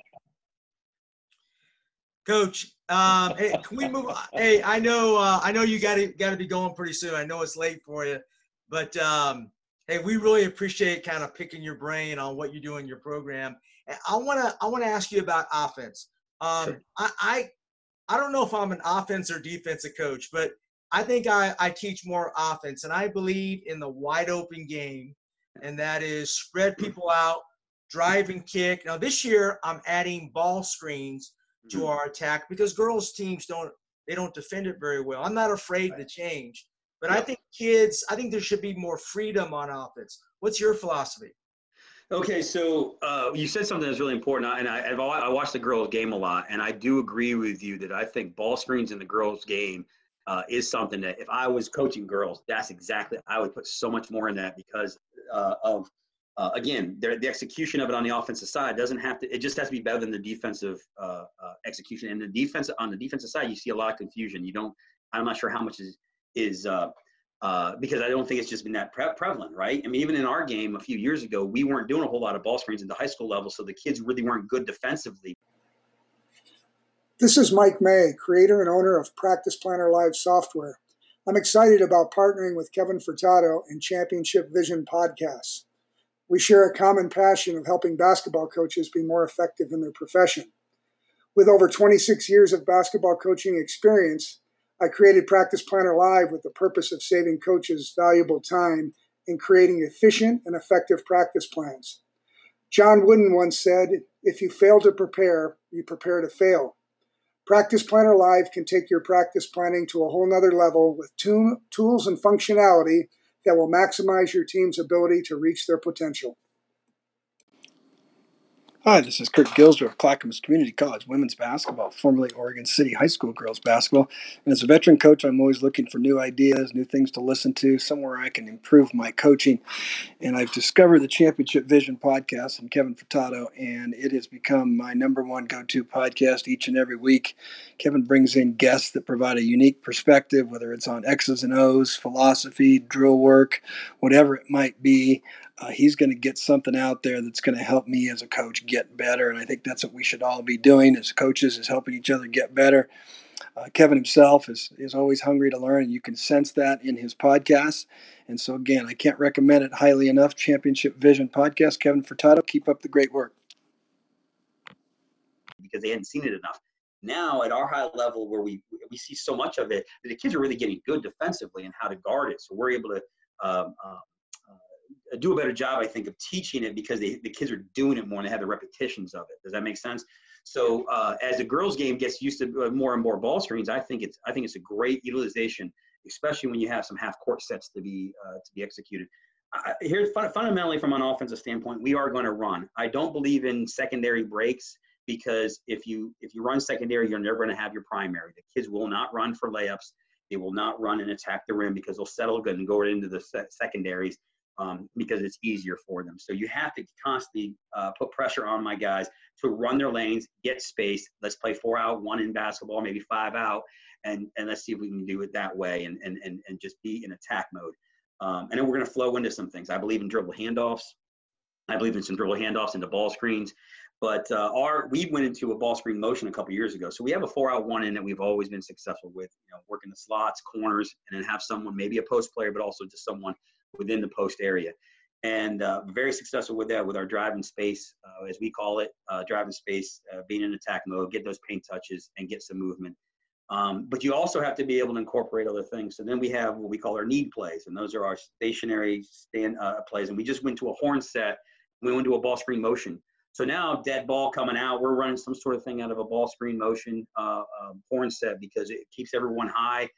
Speaker 1: Coach, um, hey, can we move? On? Hey, I know, uh, I know you got to got to be going pretty soon. I know it's late for you, but um, hey, we really appreciate kind of picking your brain on what you do in your program. And I want to I want to ask you about offense. Um,
Speaker 2: Sure.
Speaker 1: I, I I don't know if I'm an offense or defensive coach, but I think I, I teach more offense, and I believe in the wide open game, and that is spread people out, drive and kick. Now this year I'm adding ball screens to mm-hmm. our attack because girls teams don't they don't defend it very well. I'm not afraid to change, but I think kids I think there should be more freedom on offense. What's your philosophy?
Speaker 2: Okay, so uh, you said something that's really important, and I, I've, I watch the girls' game a lot, and I do agree with you that I think ball screens in the girls' game uh, is something that if I was coaching girls, that's exactly I would put so much more in that because uh, of uh, again the, the execution of it on the offensive side doesn't have to it just has to be better than the defensive uh, uh, execution. And the defense on the defensive side, you see a lot of confusion. You don't. I'm not sure how much is is uh, because I don't think it's just been that pre- prevalent, right? I mean, even in our game a few years ago, we weren't doing a whole lot of ball screens at the high school level, so the kids really weren't good defensively.
Speaker 4: This is Mike May, creator and owner of Practice Planner Live software. I'm excited about partnering with Kevin Furtado and Championship Vision podcasts. We share a common passion of helping basketball coaches be more effective in their profession. With over 26 years of basketball coaching experience, I created Practice Planner Live with the purpose of saving coaches valuable time in creating efficient and effective practice plans. John Wooden once said, If you fail to prepare, you prepare to fail. Practice Planner Live can take your practice planning to a whole nother level with tool, tools and functionality that will maximize your team's ability to reach their potential.
Speaker 5: Hi, this is Kurt Gilsder of Clackamas Community College Women's Basketball, formerly Oregon City High School Girls Basketball. And as a veteran coach, I'm always looking for new ideas, new things to listen to, somewhere I can improve my coaching. And I've discovered the Championship Vision podcast from Kevin Furtado, and it has become my number one go to podcast each and every week. Kevin brings in guests that provide a unique perspective, whether it's on X's and O's, philosophy, drill work, whatever it might be. Uh, he's going to get something out there that's going to help me as a coach get better and i think that's what we should all be doing as coaches is helping each other get better uh, kevin himself is, is always hungry to learn and you can sense that in his podcasts and so again i can't recommend it highly enough championship vision podcast kevin furtado keep up the great work
Speaker 2: because they hadn't seen it enough. Now at our high level where we we see so much of it that the kids are really getting good defensively and how to guard it. So we're able to um, uh, do a better job, I think, of teaching it because they, the kids are doing it more and they have the repetitions of it. Does that make sense? So uh, as the girls' game gets used to uh, more and more ball screens, I think it's I think it's a great utilization, especially when you have some half court sets to be uh, to be executed. Uh, here, fundamentally, from an offensive standpoint, we are going to run. I don't believe in secondary breaks because if you if you run secondary, you're never going to have your primary. The kids will not run for layups. They will not run and attack the rim because they'll settle good and go right into the secondaries um, because it's easier for them. So you have to constantly uh, put pressure on my guys to run their lanes, get space. Let's play four out, one in basketball, maybe five out, and, and let's see if we can do it that way and, and, and, and just be in attack mode. Um, and then we're going to flow into some things. I believe in dribble handoffs. I believe in some dribble handoffs into ball screens. But uh, our we went into a ball screen motion a couple years ago, so we have a four out one in that we've always been successful with. You know, working the slots, corners, and then have someone maybe a post player, but also just someone within the post area. And uh, very successful with that, with our driving space, uh, as we call it, uh, driving space, uh, being in attack mode, get those paint touches and get some movement. Um, but you also have to be able to incorporate other things. So then we have what we call our need plays, and those are our stationary stand uh, plays. And we just went to a horn set. We went to a ball screen motion. So now dead ball coming out, we're running some sort of thing out of a ball screen motion uh, horn set because it keeps everyone high.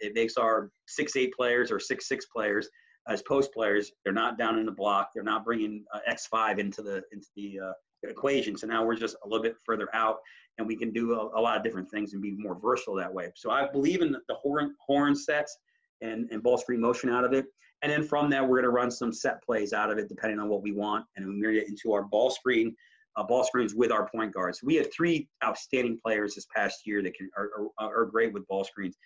Speaker 2: it makes our six eight players or six six players as post players, they're not down in the block. They're not bringing uh, X5 into the into the uh, equation. So now we're just a little bit further out, and we can do a, a, lot of different things and be more versatile that way. So I believe in the horn horn sets and and ball screen motion out of it. And then from that, we're going to run some set plays out of it, depending on what we want, and we mirror it into our ball screen. Uh, ball screens with our point guards. We have three outstanding players this past year that can are, are, are great with ball screens.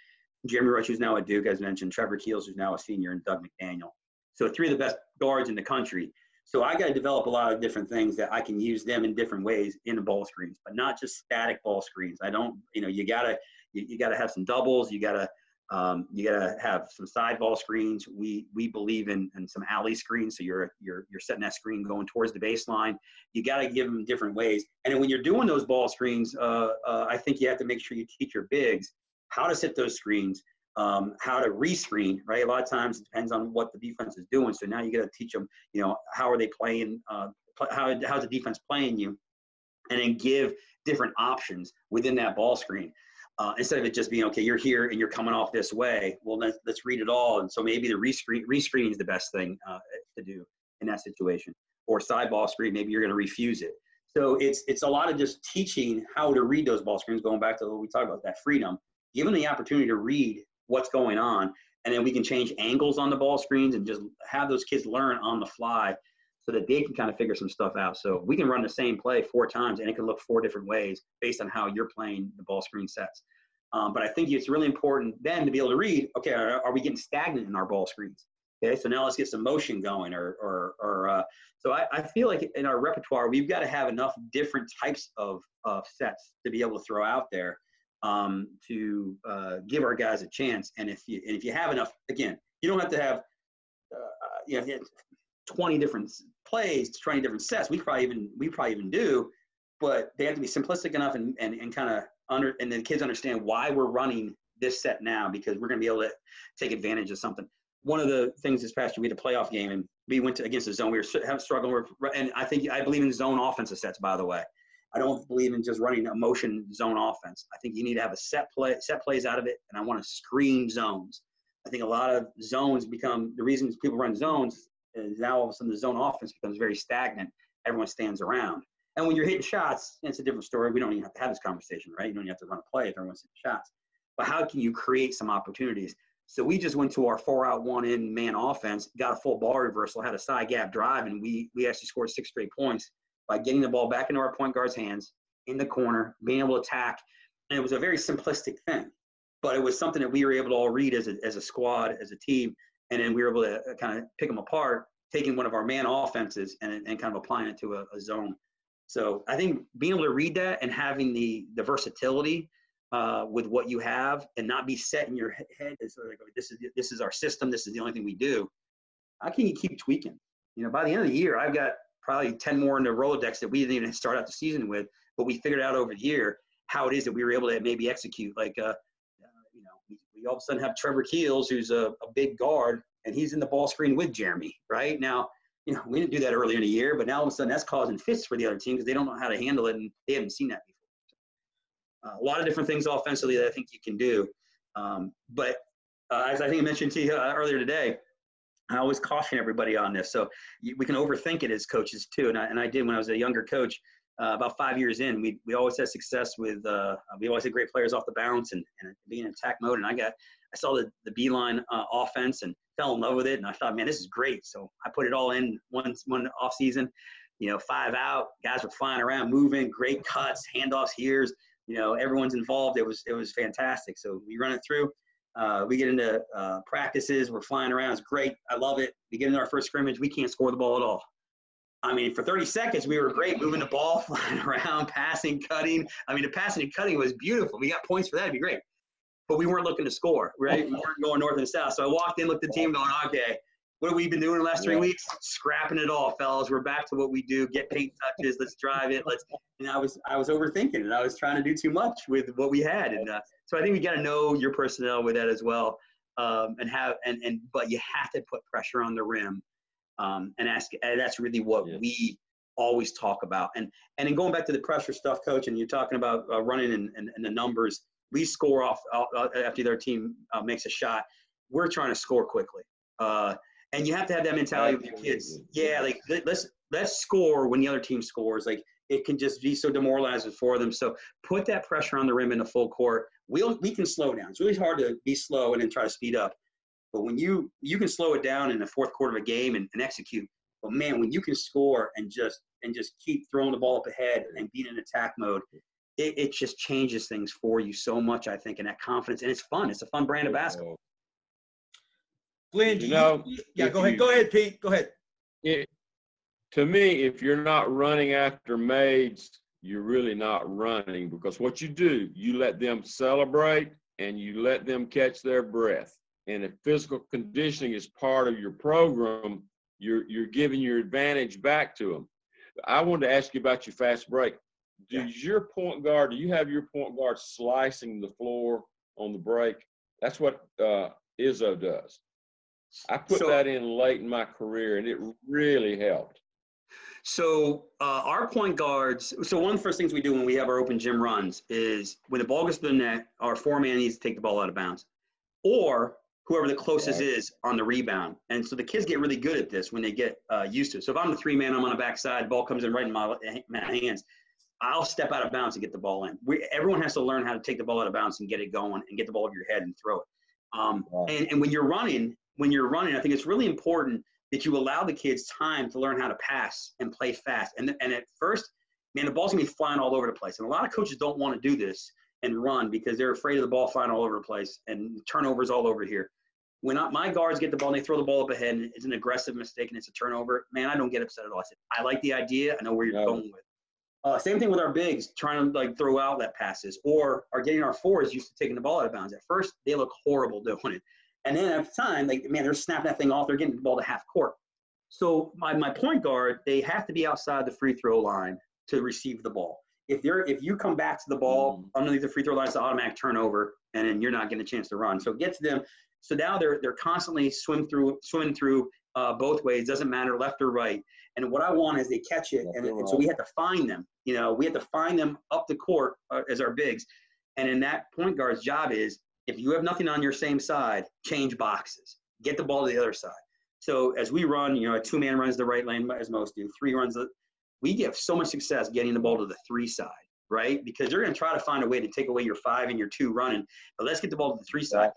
Speaker 2: Jeremy Roach, who's now at Duke, as mentioned, Trevor Keels, who's now a senior, and Dug McDaniel. So three of the best guards in the country. So I got to develop a lot of different things that I can use them in different ways in the ball screens, but not just static ball screens. I don't, you know, you gotta you, you gotta have some doubles. You gotta um, you gotta have some side ball screens. We we believe in, in some alley screens. So you're you're you're setting that screen going towards the baseline. You gotta give them different ways. And when you're doing those ball screens, uh, uh, I think you have to make sure you teach your bigs how to set those screens um, how to rescreen, right? A lot of times it depends on what the defense is doing. So now you got to teach them, you know, how are they playing? Uh, how how's the defense playing you, and then give different options within that ball screen. Uh, instead of it just being okay, you're here and you're coming off this way. Well, let's, let's read it all. And so maybe the rescreen rescreen is the best thing uh, to do in that situation. Or side ball screen, maybe you're going to refuse it. So it's it's a lot of just teaching how to read those ball screens. Going back to what we talked about, that freedom, given the opportunity to read what's going on. And then we can change angles on the ball screens and just have those kids learn on the fly so that they can kind of figure some stuff out. So we can run the same play four times and it can look four different ways based on how you're playing the ball screen sets. Um, but I think it's really important then to be able to read, okay, are, are, we getting stagnant in our ball screens? Okay, so now let's get some motion going or, or, or uh, so I, I feel like in our repertoire, we've got to have enough different types of, of sets to be able to throw out there um, to uh, give our guys a chance. And if you and if you have enough, again, you don't have to have uh, uh you know 20 different plays, 20 different sets. We probably even we probably even do, but they have to be simplistic enough and and, and kind of under and the kids understand why we're running this set now because we're going to be able to take advantage of something. One of the things this past year we had a playoff game and we went to against the zone. We were struggling with, and I think I believe in zone offensive sets. By the way, I don't believe in just running a motion zone offense. I think you need to have a set play, set plays out of it, and I want to screen zones. I think a lot of zones become the reasons people run zones is now all of a sudden the zone offense becomes very stagnant. Everyone stands around. And when you're hitting shots, it's a different story. We don't even have to have this conversation, right? You don't even have to run a play if everyone's hitting shots. But how can you create some opportunities? So we just went to our four out, one in man offense, got a full ball reversal, had a side gap drive, and we we actually scored six straight points by getting the ball back into our point guard's hands in the corner, being able to attack. And it was a very simplistic thing, but it was something that we were able to all read as a, as a squad, as a team. And then we were able to uh, kind of pick them apart, taking one of our man offenses and, and kind of applying it to a, a zone. So I think being able to read that and having the, the versatility uh, with what you have and not be set in your head as like, this is this is our system. This is the only thing we do. How can you keep tweaking? You know, by the end of the year, I've got probably 10 more in the Rolodex that we didn't even start out the season with, but we figured out over the year how it is that we were able to maybe execute. Like, uh, you know, we, we, all of a sudden have Trevor Keels, who's a, a big guard, and he's in the ball screen with Jeremy, right? Now, you know, we didn't do that earlier in the year, but now all of a sudden that's causing fits for the other team because they don't know how to handle it and they haven't seen that before. Uh, a lot of different things offensively that I think you can do. Um, but uh, as I think I mentioned to you uh, earlier today, I always caution everybody on this. So we can overthink it as coaches too. And I, and I did when I was a younger coach. Uh, about five years in, we, we always had success with, uh, we always had great players off the bounce and, and being in attack mode. And I got, I saw the, the beeline uh, offense and fell in love with it. And I thought, man, this is great. So I put it all in one, one off season, you know, five out, guys were flying around, moving, great cuts, handoffs, here's, you know, everyone's involved. It was, it was fantastic. So we run it through. Uh, we get into uh, practices. We're flying around. It's great. I love it. We get into our first scrimmage. We can't score the ball at all. I mean, for 30 seconds, we were great moving the ball, flying around, passing, cutting. I mean, the passing and cutting was beautiful. We got points for that. It'd be great. But we weren't looking to score, right? We weren't going north and south. So I walked in, looked at the team, going, okay, what have we been doing the last three weeks? Scrapping it all, fellas. We're back to what we do. Get paint touches. Let's drive it. Let's. And I was I was overthinking it. I was trying to do too much with what we had, and uh, so I think we got to know your personnel with that as well, um, and have and and but you have to put pressure on the rim um, and ask. And that's really what yeah. we always talk about. And and then going back to the pressure stuff, coach, and you're talking about uh, running and, and, and, the numbers. We score off uh, uh after their team uh, makes a shot. We're trying to score quickly, uh, and you have to have that mentality with your kids. Yeah, like let's let's score when the other team scores. Like it can just be so demoralizing for them. So put that pressure on the rim in the full court. We'll, we can slow down. It's really hard to be slow and then try to speed up. But when you you can slow it down in the fourth quarter of a game and, and execute, but man, when you can score and just and just keep throwing the ball up ahead and being in attack mode, it, it just changes things for you so much. I think, and that confidence, and it's fun. It's a fun brand of basketball.
Speaker 1: Glenn, you, you know, yeah, go ahead. You, go ahead, Pete. Go ahead.
Speaker 3: It, to me, if you're not running after maids, you're really not running because what you do, you let them celebrate and you let them catch their breath and if physical conditioning is part of your program, you're you're giving your advantage back to them. I wanted to ask you about your fast break. Does your point guard, do you have your point guard slicing the floor on the break? That's what uh, Izzo does. I put so, that in late in my career, and it really helped.
Speaker 2: So uh, our point guards. So one of the first things we do when we have our open gym runs is when the ball gets to the net, our four man needs to take the ball out of bounds, or whoever the closest right. is on the rebound. And so the kids get really good at this when they get uh, used to it. So if I'm the three man, I'm on the backside, ball comes in right in my, my hands. I'll step out of bounds and get the ball in. We, everyone has to learn how to take the ball out of bounds and get it going and get the ball over your head and throw it. Um, and, and when you're running, when you're running, I think it's really important that you allow the kids time to learn how to pass and play fast. And, and at first, man, the ball's gonna be flying all over the place. And a lot of coaches don't want to do this and run because they're afraid of the ball flying all over the place and turnovers all over here. When I, my guards get the ball and they throw the ball up ahead and it's an aggressive mistake and it's a turnover, man, I don't get upset at all. I said, I like the idea. I know where you're no. going with. Uh, same thing with our bigs, trying to like throw outlet passes or are getting our fours used to taking the ball out of bounds. At first, they look horrible doing it. And then at the time, like, man, they're snapping that thing off. They're getting the ball to half court. So my, my point guard, they have to be outside the free throw line to receive the ball if you're if you come back to the ball mm. underneath the free throw line, it's an automatic turnover, and then you're not getting a chance to run. So it gets them. So now they're they're constantly swim through swimming through uh, both ways. Doesn't matter left or right. And what I want is they catch it, and, and, so we have to find them. You know, we have to find them up the court uh, as our bigs. And in that point guard's job is if you have nothing on your same side, change boxes, get the ball to the other side. So as we run, you know, a two man runs the right lane as most do, three runs the we get so much success getting the ball to the three side, right? Because they're going to try to find a way to take away your five and your two running, but let's get the ball to the three side.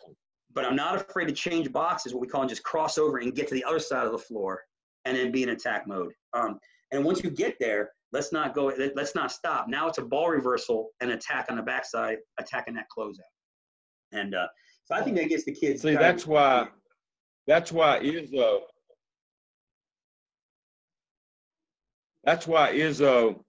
Speaker 2: But I'm not afraid to change boxes, what we call and just cross over and get to the other side of the floor and then be in attack mode. Um, and once you get there, let's not go, let's not stop. Now it's a ball reversal and attack on the backside, attacking that closeout. And uh, so I think that gets the kids.
Speaker 3: See, that's why, that's why Izzo That's why Izzo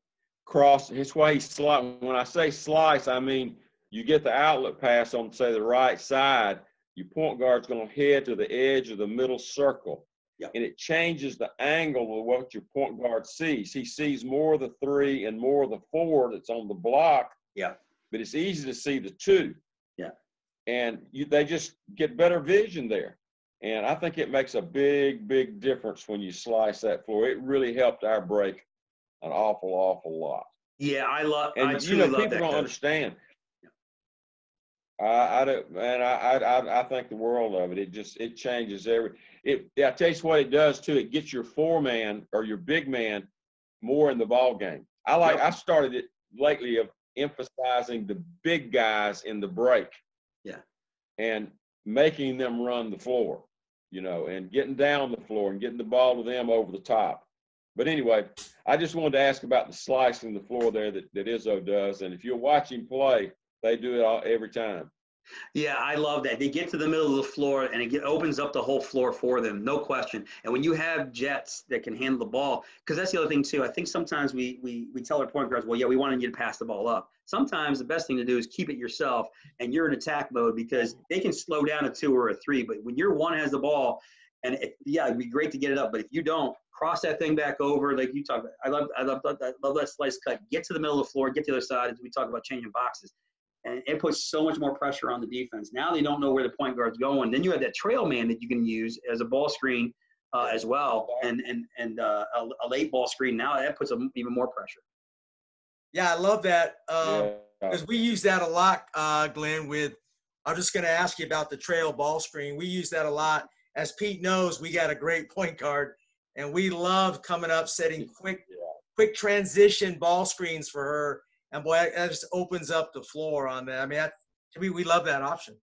Speaker 3: cross. It's why he slice. When I say slice, I mean you get the outlet pass on say the right side. Your point guard's going to head to the edge of the middle circle,
Speaker 2: yep.
Speaker 3: and it changes the angle of what your point guard sees. He sees more of the three and more of the four that's on the block.
Speaker 2: Yeah.
Speaker 3: But it's easy to see the two. And you, they just get better vision there. And I think it makes a big, big difference when you slice that floor. It really helped our break an awful, awful lot.
Speaker 2: Yeah, I love.
Speaker 3: And
Speaker 2: I
Speaker 3: you know,
Speaker 2: love
Speaker 3: people don't
Speaker 2: coach.
Speaker 3: understand. I, I don't, man, I, I, I, I think the world of it. It just, it changes every, it, I tell you what it does too. It gets your four man or your big man more in the ball game. I like,
Speaker 2: Yep.
Speaker 3: I started it lately of emphasizing the big guys in the break.
Speaker 2: Yeah.
Speaker 3: And making them run the floor, you know, and getting down the floor and getting the ball to them over the top. But anyway, I just wanted to ask about the slicing the floor there that, that Izzo does. And if you're watching play, they do it all every time.
Speaker 2: Yeah, I love that. They get to the middle of the floor and it get, opens up the whole floor for them, no question. And when you have jets that can handle the ball, because that's the other thing too. I think sometimes we we we tell our point guards, well, yeah, we wanted you to pass the ball up. Sometimes the best thing to do is keep it yourself, and you're in attack mode because they can slow down a two or a three. But when your one has the ball, and it, yeah, it'd be great to get it up. But if you don't, cross that thing back over, like you talk about. I love I love I love that slice cut. Get to the middle of the floor, get to the other side. As we talk about changing boxes and it puts so much more pressure on the defense. Now they don't know where the point guard's going. Then you have that trail man that you can use as a ball screen uh, as well, and and and uh, a, a late ball screen. Now that puts a, even more pressure.
Speaker 1: Yeah, I love that. Um,
Speaker 3: Yeah.
Speaker 1: because we use that a lot, uh, Glenn. With I'm just going to ask you about the trail ball screen. We use that a lot. As Pete knows, we got a great point guard, and we love coming up, setting quick,
Speaker 3: Yeah.
Speaker 1: quick transition ball screens for her. And boy, that just opens up the floor on that. I mean, that, we we love that option.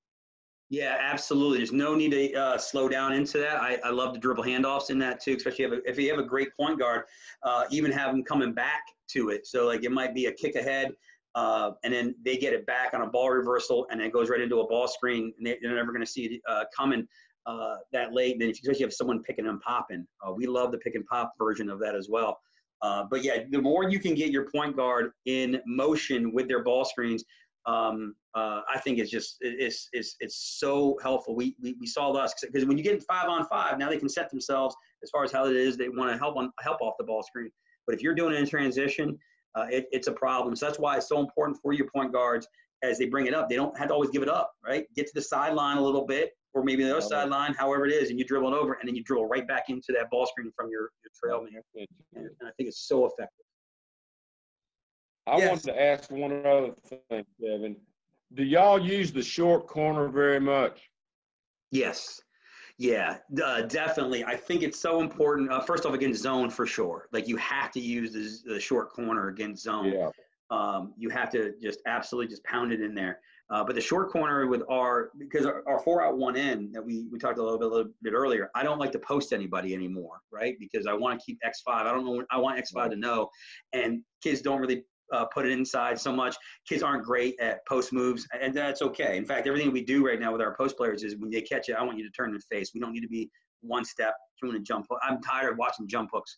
Speaker 2: Yeah, absolutely. There's no need to uh, slow down into that. I, I love the dribble handoffs in that too, especially if, if you have a great point guard, uh, even have them coming back to it. So like it might be a kick ahead, uh, and then they get it back on a ball reversal, and it goes right into a ball screen, and they, they're never going to see it uh, coming uh, that late. Then if you especially have someone picking and popping, uh, we love the pick and pop version of that as well. Uh, but yeah, the more you can get your point guard in motion with their ball screens, um, uh, I think it's just it's it's it's so helpful. We we, we saw us because when you get five on five, now they can set themselves as far as how it is they want to help on help off the ball screen. But if you're doing it in transition, uh, it, it's a problem. So that's why it's so important for your point guards as they bring it up. They don't have to always give it up, right? Get to the sideline a little bit, or maybe the other
Speaker 3: Okay.
Speaker 2: sideline, however it is, and you dribble it over, and then you dribble right back into that ball screen from your, your trail man. And, and I think it's so effective.
Speaker 3: I
Speaker 1: Yes.
Speaker 3: wanted to ask one other thing, Kevin. Do y'all use the short corner very much?
Speaker 2: Yes. Yeah, uh, definitely. I think it's so important. Uh, first off, against zone for sure. Like you have to use the, the short corner against zone.
Speaker 3: Yeah.
Speaker 2: Um, you have to just absolutely just pound it in there. Uh, but the short corner with our because our, our four out one in that we we talked a little bit a little bit earlier. I don't like to post anybody anymore, right? Because I want to keep X five. I don't know. I want X five to know, and kids don't really uh, put it inside so much. Kids aren't great at post moves, and that's okay. In fact, everything we do right now with our post players is when they catch it, I want you to turn and face. We don't need to be one step doing a jump hook. I'm tired of watching jump hooks.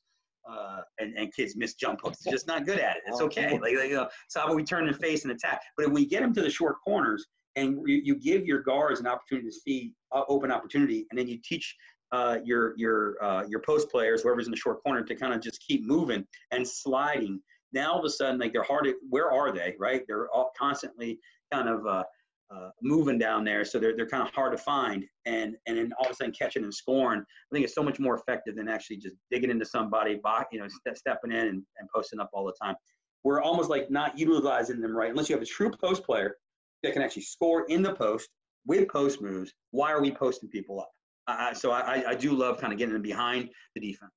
Speaker 2: Uh, and, and kids miss jump hooks. They're just not good at it. It's okay. Like, like uh, so how about we turn and face and attack? But if we get them to the short corners and you, you give your guards an opportunity to see uh, open opportunity, and then you teach uh, your your uh, your post players, whoever's in the short corner, to kind of just keep moving and sliding. Now all of a sudden, like they're hard. To, where are they? Right? They're all constantly kind of uh, uh, moving down there, so they're they're kind of hard to find. And and then all of a sudden catching and scoring, I think it's so much more effective than actually just digging into somebody, bo- you know, ste- stepping in and, and posting up all the time. We're almost like not utilizing them right, unless you have a true post player that can actually score in the post with post moves. Why are we posting people up? Uh, so I, I- do love kind of getting them behind the defense.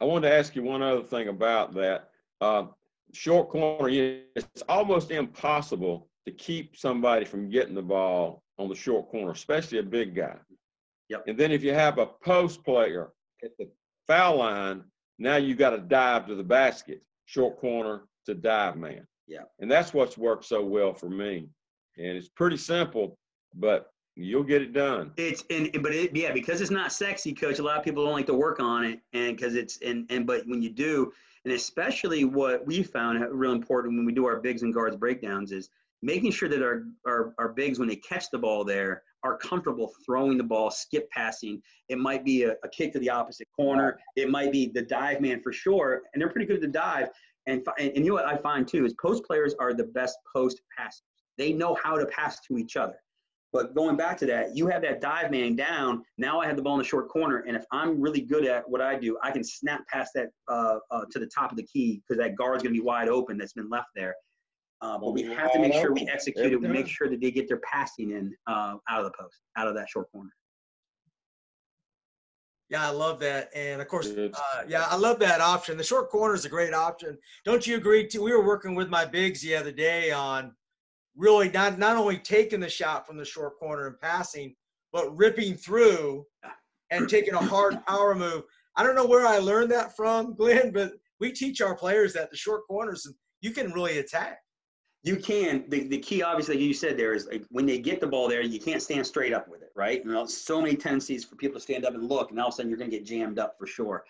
Speaker 3: I wanted to ask you one other thing about that. Uh, short corner, it's almost impossible to keep somebody from getting the ball on the short corner, especially a big guy.
Speaker 2: Yep.
Speaker 3: And then if you have a post player at the foul line, now you've got to dive to the basket, short corner to dive man.
Speaker 2: Yeah.
Speaker 3: And that's what's worked so well for me. And it's pretty simple, but you'll get it done.
Speaker 2: It's and but it yeah because it's not sexy, coach. A lot of people don't like to work on it, and because it's and and but when you do, and especially what we found real important when we do our bigs and guards breakdowns is making sure that our our, our bigs when they catch the ball there are comfortable throwing the ball, skip passing. It might be a, a kick to the opposite corner. It might be the dive man for sure, and they're pretty good at the dive. And, fi- and you know what I find too is post players are the best post passers. They know how to pass to each other But going back to that, you have that dive man down. Now I have the ball in the short corner, and if I'm really good at what I do, I can snap past that uh, uh, to the top of the key because that guard's going to be wide open that's been left there. Uh, but we have to make sure we execute it. We make sure that they get their passing in uh, out of the post, out of that short corner.
Speaker 1: Yeah, I love that. And of course, uh, yeah, I love that option. The short corner is a great option. Don't you agree? Too? We were working with my bigs the other day on really not not only taking the shot from the short corner and passing, but ripping through and taking a hard power move. I don't know where I learned that from, Glenn, but we teach our players that the short corners and you can really attack.
Speaker 2: You can. The, the key, obviously, you said there is like when they get the ball there, you can't stand straight up with it, right? You know, so many tendencies for people to stand up and look, and all of a sudden you're going to get jammed up for sure.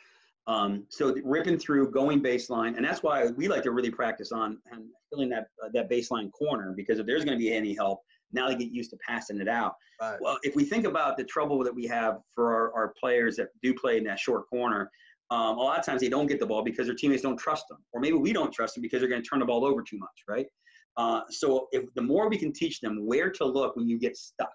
Speaker 2: Um, so ripping through, going baseline, and that's why we like to really practice on filling that uh, that baseline corner because if there's going to be any help, now they get used to passing it out. Right. Well, if we think about the trouble that we have for our, our players that do play in that short corner, um, a lot of times they don't get the ball because their teammates don't trust them, or maybe we don't trust them because they're going to turn the ball over too much, right? Uh, so if the more we can teach them where to look when you get stuck,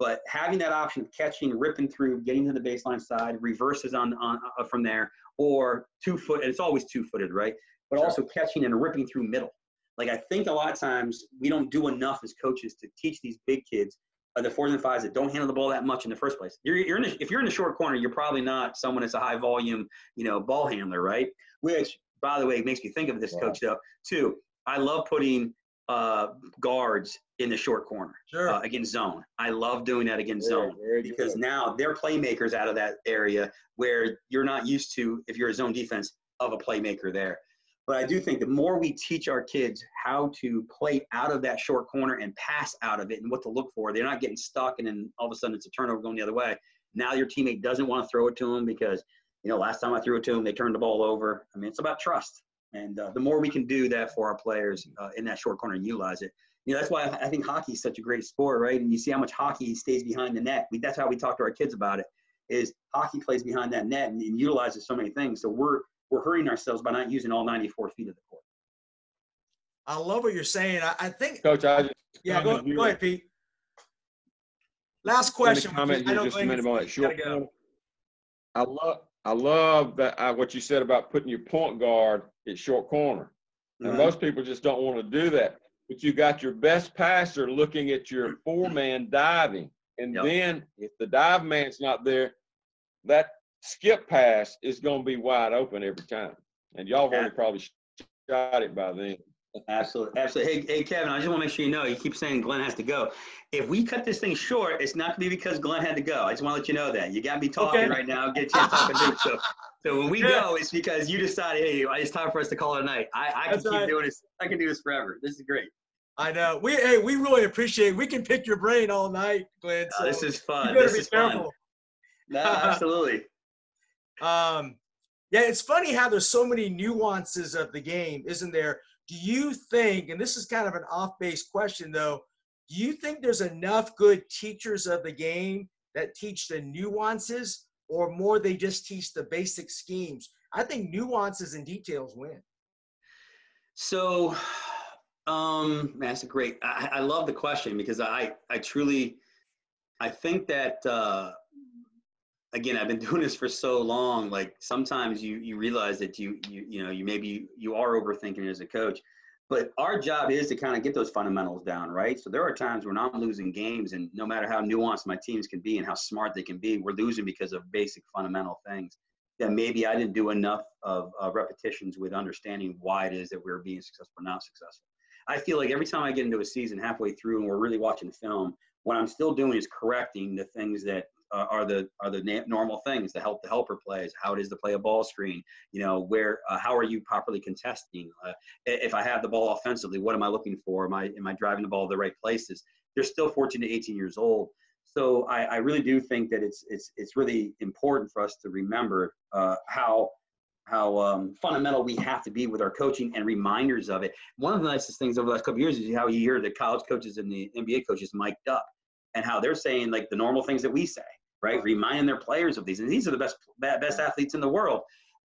Speaker 2: but having that option of catching, ripping through, getting to the baseline side, reverses on, on uh, from there, or two foot, and it's always two footed, right? But sure. also catching and ripping through middle. Like I think a lot of times we don't do enough as coaches to teach these big kids, uh, the fours and fives that don't handle the ball that much in the first place. You're, you're in a, if you're in the short corner, you're probably not someone that's a high volume, you know, ball handler, right? Which, by the way, makes me think of this wow. coach though too. I love putting uh, guards in the short corner
Speaker 1: sure.
Speaker 2: uh, against zone. I love doing that against zone because good. now they're playmakers out of that area where you're not used to if you're a zone defense of a playmaker there. But I do think the more we teach our kids how to play out of that short corner and pass out of it and what to look for, they're not getting stuck and then all of a sudden it's a turnover going the other way. Now your teammate doesn't want to throw it to them because, you know, last time I threw it to them, they turned the ball over. I mean, it's about trust. And uh, the more we can do that for our players uh, in that short corner and utilize it, you know, that's why I think hockey is such a great sport, right? And you see how much hockey stays behind the net. We, that's how we talk to our kids about it. Is hockey plays behind that net and, and utilizes so many things. So we're we're hurting ourselves by not using all 94 feet of the court.
Speaker 1: I love what you're saying. I, I think,
Speaker 3: Coach. I just
Speaker 1: yeah, go, go ahead, Pete. Last question.
Speaker 3: Comment I just a minute on that short. Go. I love I love that uh, what you said about putting your point guard at short corner. And uh-huh. most people just don't want to do that. But you got your best passer looking at your four man diving. And yep. then if the dive man's not there, that skip pass is going to be wide open every time. And y'all have already probably shot it by then.
Speaker 2: Absolutely, absolutely. Hey, hey, Kevin, I just want to make sure you know. You keep saying Glenn has to go. If we cut this thing short, it's not going to be because Glenn had to go. I just want to let you know that you got me talking okay. right now. Get you chance to talk to So, so when we yeah. go, it's because you decided, hey, it's time for us to call it a night. I, I can keep right. doing this. I can do this forever. This is great.
Speaker 1: I know. We hey, we really appreciate. It. We can pick your brain all night, Glenn.
Speaker 2: So this is fun. this is careful. fun. No, absolutely.
Speaker 1: um, yeah, it's funny how there's so many nuances of the game, isn't there? Do you think, and this is kind of an off base question though, do you think there's enough good teachers of the game that teach the nuances or more they just teach the basic schemes? I think nuances and details win.
Speaker 2: So, um, that's a great, I, I love the question because I, I truly, I think that, uh, again i've been doing this for so long like sometimes you you realize that you you you know you maybe you are overthinking as a coach but our job is to kind of get those fundamentals down right? So there are times when i'm losing games and no matter how nuanced my teams can be and how smart they can be we're losing because of basic fundamental things that maybe i didn't do enough of uh, repetitions with understanding why it is that we're being successful or not successful. I feel like every time i get into a season halfway through and we're really watching film what i'm still doing is correcting the things that uh, are the are the na- normal things the help the helper plays how it is to play a ball screen you know where uh, how are you properly contesting? Uh, if i have the ball offensively what am i looking for? Am i am i driving the ball to the right places? They're still 14 to 18 years old. So I, I really do think that it's it's it's really important for us to remember uh, how how um, fundamental we have to be with our coaching and reminders of it. One of the nicest things over the last couple years is how you hear the college coaches and the NBA coaches mic'd up and how they're saying like the normal things that we say right? Reminding their players of these, and these are the best best athletes in the world.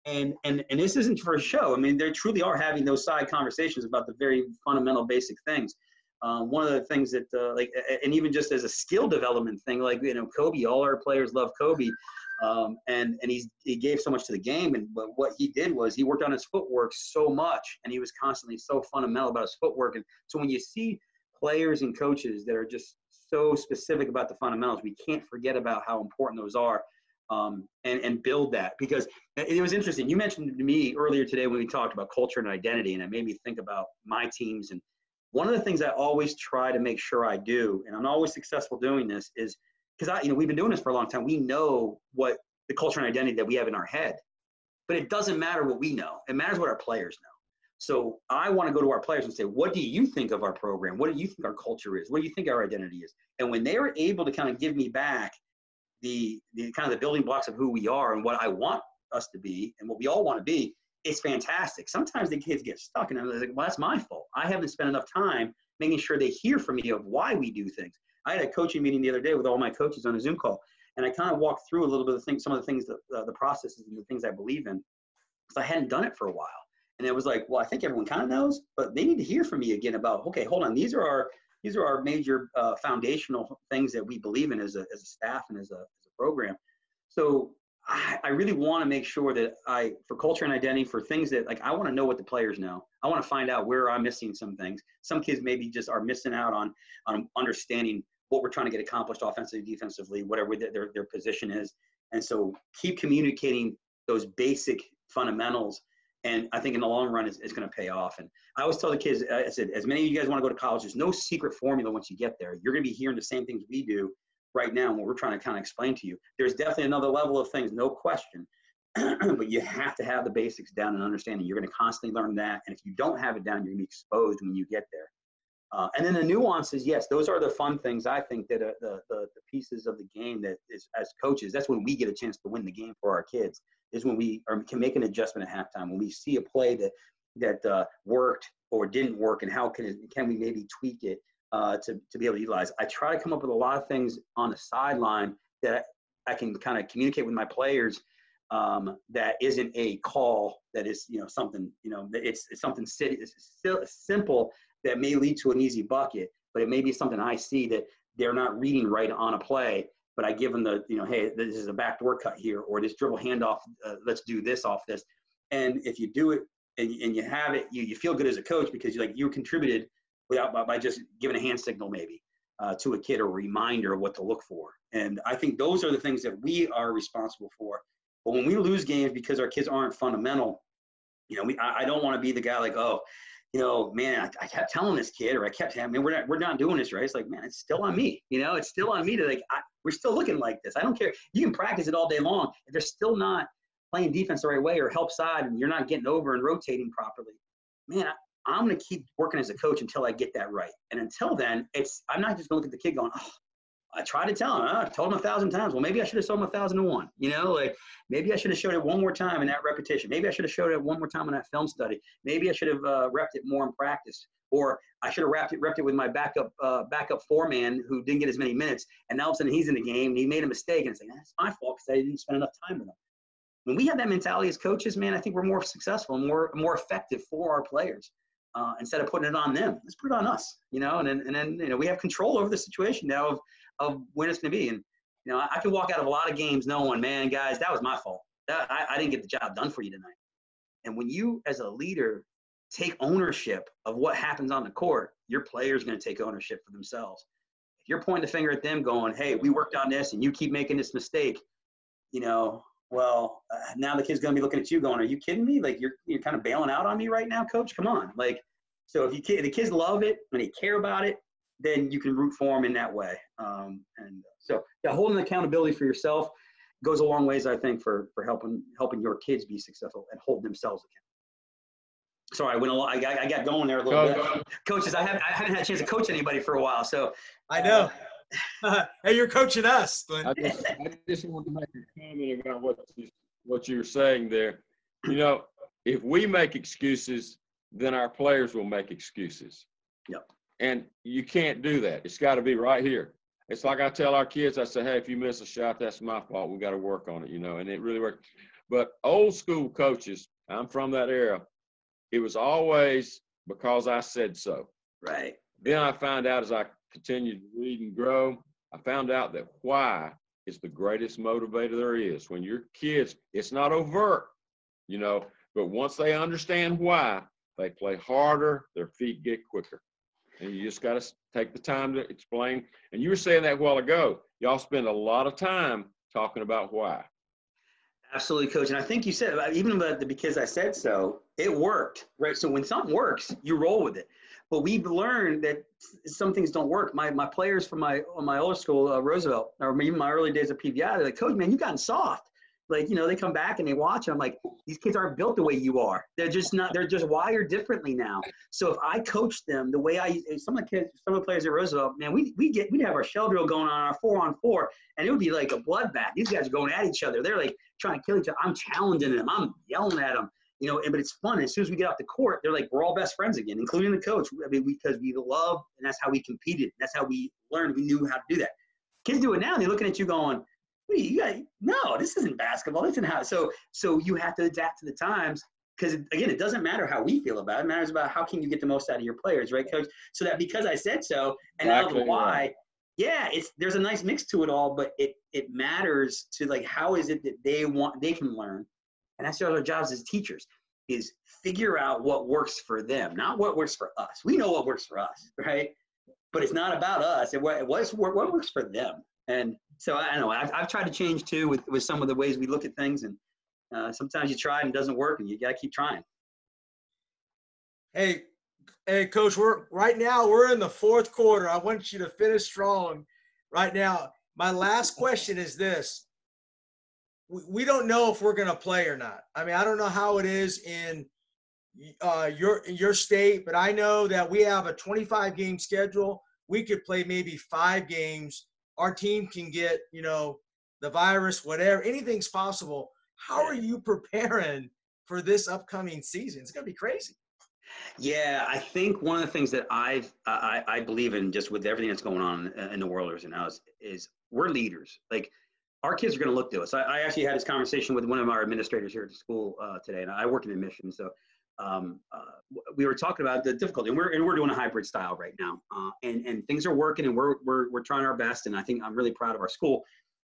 Speaker 2: And and and this isn't for a show. I mean, they truly are having those side conversations about the very fundamental, basic things. Um, one of the things that uh, like, and even just as a skill development thing, like you know, Kobe, all our players love Kobe, um, and and he's he gave so much to the game. And but what he did was he worked on his footwork so much, and he was constantly so fundamental about his footwork. And so when you see players and coaches that are just so specific about the fundamentals, we can't forget about how important those are. Um, and, and build that because it was interesting. You mentioned to me earlier today when we talked about culture and identity, and it made me think about my teams and one of the things I always try to make sure I do, and I'm always successful doing this, is because I, you know, we've been doing this for a long time. We know what the culture and identity that we have in our head, but it doesn't matter what we know. It matters what our players know. So I want to go to our players and say, what do you think of our program? What do you think our culture is? What do you think our identity is? And when they are able to kind of give me back the, the kind of the building blocks of who we are and what I want us to be and what we all want to be, it's fantastic. Sometimes the kids get stuck, and I'm like, well, that's my fault. I haven't spent enough time making sure they hear from me of why we do things. I had a coaching meeting the other day with all my coaches on a Zoom call, and I kind of walked through a little bit of things, some of the things, that, uh, the processes and the things I believe in, because I hadn't done it for a while. And it was like, well, I think everyone kind of knows, but they need to hear from me again about, okay, hold on, these are our these are our major uh, foundational things that we believe in as a, as a staff and as a, as a program. So I, I really want to make sure that I, for culture and identity, for things that like I want to know what the players know. I want to find out where I'm missing some things. Some kids maybe just are missing out on on understanding what we're trying to get accomplished offensively, defensively, whatever their their position is. And so keep communicating those basic fundamentals. And I think in the long run, it's, it's going to pay off. And I always tell the kids, uh, I said, as many of you guys want to go to college, there's no secret formula once you get there. You're going to be hearing the same things we do right now and what we're trying to kind of explain to you. There's definitely another level of things, no question. but you have to have the basics down and understanding. You're going to constantly learn that. And if you don't have it down, you're going to be exposed when you get there. Uh, and then the nuances, yes, those are the fun things I think that uh, the, the, the pieces of the game that is as coaches, that's when we get a chance to win the game for our kids. Is when we are, can make an adjustment at halftime when we see a play that that uh, worked or didn't work, and how can it, can we maybe tweak it uh, to, to be able to utilize. I try to come up with a lot of things on the sideline that I can kind of communicate with my players um, that isn't a call that is, you know, something, you know, it's, it's something it's simple that may lead to an easy bucket, but it may be something I see that they're not reading right on a play, but I give them the, you know, hey, this is a backdoor cut here, or this dribble handoff, uh, let's do this off this. And if you do it and, and you have it, you, you feel good as a coach because you like you contributed without by, by just giving a hand signal maybe uh, to a kid or a reminder of what to look for. And I think those are the things that we are responsible for. But when we lose games because our kids aren't fundamental, you know, we I, I don't want to be the guy like, oh, you know, man, I, I, kept telling this kid, or I kept, I mean, we're not, we're not doing this right. It's like, man, it's still on me. You know, it's still on me to like, I, we're still looking like this. I don't care. You can practice it all day long. If they're still not playing defense the right way or help side, and you're not getting over and rotating properly, man, I'm going to keep working as a coach until I get that right. And until then, it's I'm not just going to look at the kid going, oh, I tried to tell him. Oh, I told him a thousand times. Well, maybe I should have told him a thousand and one. You know, like maybe I should have showed it one more time in that repetition. Maybe I should have showed it one more time in that film study. Maybe I should have uh, repped it more in practice. Or I should have wrapped it, repped it with my backup uh, backup four man who didn't get as many minutes. And now all of a sudden he's in the game and he made a mistake. And it's like, that's my fault because I didn't spend enough time with him. When we have that mentality as coaches, man, I think we're more successful, more more effective for our players uh, instead of putting it on them. Let's put it on us, you know, and then, and then, you know, we have control over the situation now of, of when it's going to be. And, you know, I can walk out of a lot of games knowing, man, guys, that was my fault. That, I, I didn't get the job done for you tonight. And when you, as a leader, take ownership of what happens on the court, your player's going to take ownership for themselves. If you're pointing the finger at them going, hey, we worked on this and you keep making this mistake, you know, well, uh, now the kid's going to be looking at you going, are you kidding me? Like you're, you're kind of bailing out on me right now, coach. Come on. Like, so if you the kids love it and they care about it, then you can root for them in that way. Um, and so yeah, holding accountability for yourself goes a long ways, I think, for, for helping, helping your kids be successful and hold themselves accountable. Sorry, I went a lot, I got, I got going there a little go, bit. Go. Coaches, I haven't, I haven't had a chance to coach anybody for a while. So
Speaker 1: I know. Uh, hey, you're coaching us.
Speaker 3: I just, I just wanted to make a comment about what you, what you were saying there. You know, if we make excuses, then our players will make excuses.
Speaker 2: Yep.
Speaker 3: And you can't do that. It's got to be right here. It's like I tell our kids, I say, hey, if you miss a shot, that's my fault. We got to work on it, you know, and it really worked. But old school coaches, I'm from that era, it was always because I said so.
Speaker 2: Right.
Speaker 3: Then I found out as I continued to read and grow, I found out that why is the greatest motivator there is. When your kids, it's not overt, you know, but once they understand why, they play harder, their feet get quicker. And you just got to take the time to explain. And you were saying that a while ago. Y'all spend a lot of time talking about why.
Speaker 2: Absolutely, coach. And I think you said even about the because I said so, it worked, right? So when something works, you roll with it. But we've learned that some things don't work. My my players from my my older school, uh, Roosevelt, or even my early days at PVI, they're like, Coach, man, you've gotten soft. Like, you know, they come back and they watch, and I'm like, these kids aren't built the way you are. They're just not. They're just wired differently now. So if I coach them the way I, some of the kids, some of the players at Roosevelt, man, we we get we'd have our shell drill going on, our four on four, and it would be like a bloodbath. These guys are going at each other. They're like trying to kill each other. I'm challenging them. I'm yelling at them you know, but it's fun. As soon as we get off the court, they're like, we're all best friends again, including the coach. I mean, because we love, and that's how we competed. That's how we learned. We knew how to do that. Kids do it now. They're looking at you going, Wait, you got, no, this isn't basketball. This isn't how. So, so you have to adapt to the times because again, it doesn't matter how we feel about it. It matters about how can you get the most out of your players, right, coach? So that because I said so, and exactly. now the why, yeah, it's there's a nice mix to it all, but it it matters to like how is it that they want they can learn and that's our jobs as teachers is figure out what works for them, not what works for us. We know what works for us, right? But it's not about us. It, what's, what works for them. And so I know I've, I've tried to change too with, with some of the ways we look at things. And uh, sometimes you try and it doesn't work and you got to keep trying.
Speaker 1: Hey, hey, coach, we're right now, we're in the fourth quarter. I want you to finish strong right now. My last question is this we we don't know if we're going to play or not. I mean, I don't know how it is in uh, your your state, but I know that we have a 25 game schedule. We could play maybe five games. Our team can get you know the virus, whatever. Anything's possible. How are you preparing for this upcoming season? It's going to be crazy.
Speaker 2: Yeah, I think one of the things that I've I, I believe in just with everything that's going on in the world right now is, is we're leaders. Like our kids are going to look to us. I, I, actually had this conversation with one of our administrators here at the school uh, today, and I work in admissions, so um, uh, we were talking about the difficulty, and we're and we're doing a hybrid style right now, uh, and and things are working, and we're we're we're trying our best, and I think I'm really proud of our school.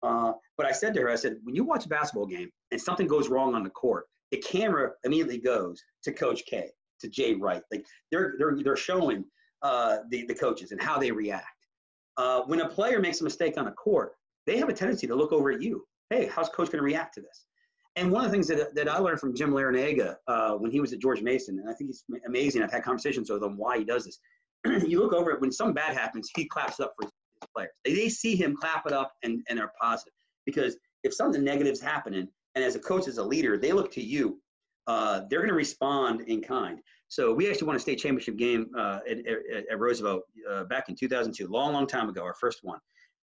Speaker 2: Uh, but I said to her, I said, when you watch a basketball game and something goes wrong on the court, the camera immediately goes to Coach K, to Jay Wright. Like they're they're they're showing uh, the the coaches and how they react. Uh, when a player makes a mistake on the court, they have a tendency to look over at you. Hey, how's coach going to react to this? And one of the things that, that I learned from Jim Larrañaga uh, when he was at George Mason, and I think he's amazing. I've had conversations with him why he does this. you look over it when something bad happens, he claps up for his players. They, they see him clap it up and, and are positive because if something negative is happening, and as a coach, as a leader, they look to you. Uh, they're going to respond in kind. So we actually won a state championship game uh, at, at, at, Roosevelt uh, back in 2002, long, long time ago, our first one.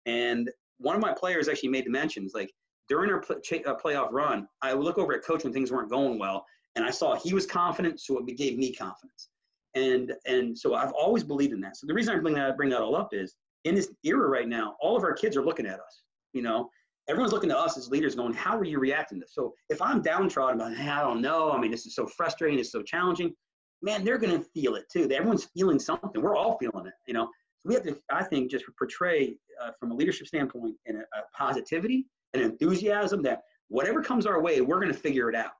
Speaker 2: And one of my players actually made the mentions like during our play, uh, playoff run, I would look over at coach when things weren't going well, and I saw he was confident, so it gave me confidence. And and so I've always believed in that. So the reason I bring that bring that all up is in this era right now, all of our kids are looking at us. You know, everyone's looking to us as leaders, going, "How are you reacting to this?" So if I'm downtrodden, about, hey, I don't know. I mean, this is so frustrating. It's so challenging. Man, they're to feel it too. Everyone's feeling something. We're all feeling it. You know, so we have to, I think, just portray uh, from a leadership standpoint and a, a positivity and enthusiasm that whatever comes our way, we're going to figure it out.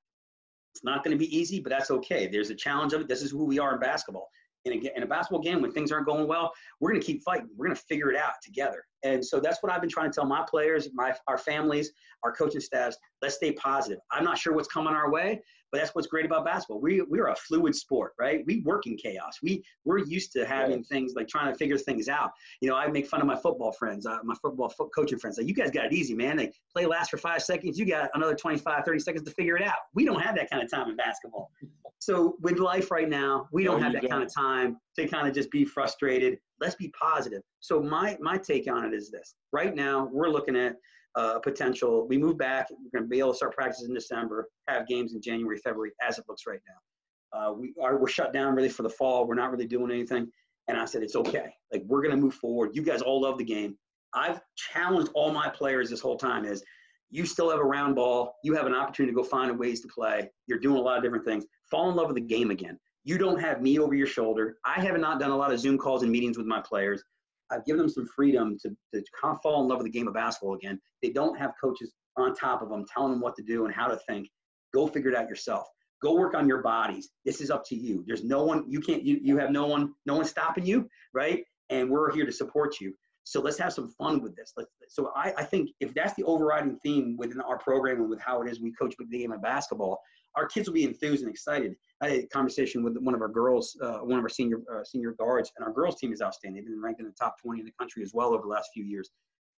Speaker 2: It's not going to be easy, but that's okay. There's a challenge of it. This is who we are in basketball. In a, in a basketball game, when things aren't going well, we're going to keep fighting. We're going to figure it out together. And so that's what I've been trying to tell my players, my our families, our coaching staffs. Let's stay positive. I'm not sure what's coming our way, but that's what's great about basketball. We we're a fluid sport, right? We work in chaos. We we're used to having things like trying to figure things out. You know, I make fun of my football friends, uh, my football fo- coaching friends. Like, you guys got it easy, man. They play last for five seconds. You got another 25, 30 seconds to figure it out. We don't have that kind of time in basketball. So with life right now, we don't have that kind of time to kind of just be frustrated. Let's be positive. So my my take on it is this: right now, we're looking at uh, potential. We move back. We're going to be able to start practice in December, have games in January, February, as it looks right now. Uh, we are we're shut down really for the fall. We're not really doing anything. And I said it's okay. Like we're going to move forward. You guys all love the game. I've challenged all my players this whole time is you still have a round ball. You have an opportunity to go find ways to play. You're doing a lot of different things. Fall in love with the game again. You don't have me over your shoulder. I have not done a lot of Zoom calls and meetings with my players. Uh, I've given them some freedom to, to kind of fall in love with the game of basketball again. They don't have coaches on top of them telling them what to do and how to think. Go figure it out yourself. Go work on your bodies. This is up to you. There's no one you can't you you have no one no one stopping you, right? And we're here to support you. So let's have some fun with this. Let's, so I, I think if that's the overriding theme within our program and with how it is we coach the game of basketball, our kids will be enthused and excited. I had a conversation with one of our girls, uh, one of our senior uh, senior guards, and our girls team is outstanding. They've been ranked in the top 20 in the country as well over the last few years.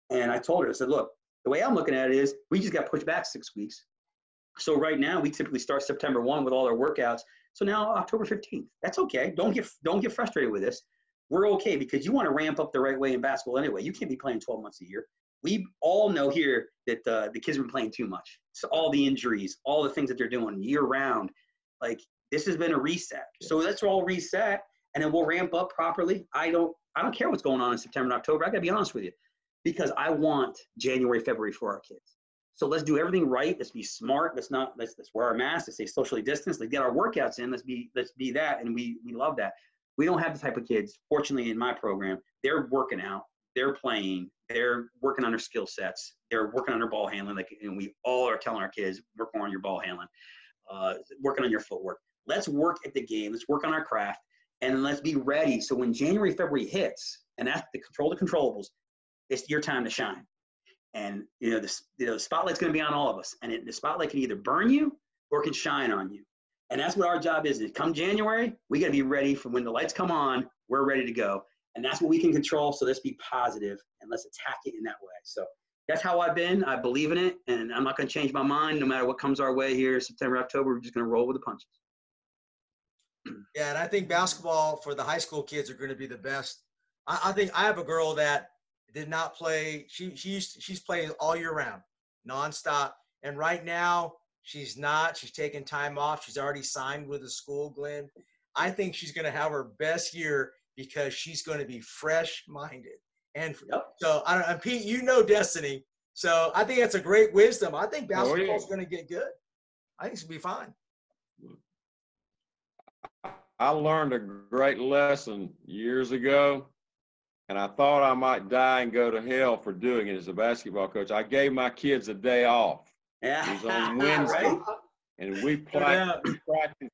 Speaker 2: And I told her, I said, look, the way I'm looking at it is we just got pushed back six weeks. So right now we typically start September 1 with all our workouts. So now October 15th. That's okay. Don't get don't get frustrated with this we're okay because you want to ramp up the right way in basketball anyway. You can't be playing 12 months a year. We all know here that uh, the kids have been playing too much. So all the injuries, all the things that they're doing year round, like this has been a reset. So let's all reset, and then we'll ramp up properly. I don't, I don't care what's going on in September and October. I gotta be honest with you, because I want January, February for our kids. So let's do everything right. Let's be smart. Let's not let's, let's wear our masks. Let's stay socially distanced. Let's get our workouts in. Let's be let's be that, and we we love that we don't have the type of kids fortunately in my program they're working out they're playing they're working on their skill sets they're working on their ball handling like and we all are telling our kids work on your ball handling uh, working on your footwork let's work at the game let's work on our craft and let's be ready so when january february hits and that's the control the controllables it's your time to shine and you know the, you know, the spotlight's going to be on all of us and it, the spotlight can either burn you or can shine on you and that's what our job is. is come January, we got to be ready for when the lights come on, we're ready to go. And that's what we can control. So let's be positive and let's attack it in that way. So that's how I've been. I believe in it. And I'm not going to change my mind no matter what comes our way here September, October. We're just going to roll with the punches.
Speaker 1: Yeah. And I think basketball for the high school kids are going to be the best. I, I think I have a girl that did not play. She, she's, she's playing all year round, nonstop. And right now, She's not. She's taking time off. She's already signed with the school, Glenn. I think she's going to have her best year because she's going to be fresh minded. And yep. so, I don't know, Pete, you know Destiny. So I think that's a great wisdom. I think basketball is oh, yeah. going to get good. I think it's going to be fine.
Speaker 3: I learned a great lesson years ago, and I thought I might die and go to hell for doing it as a basketball coach. I gave my kids a day off.
Speaker 2: Yeah.
Speaker 3: It was on Wednesday. right? And we practiced,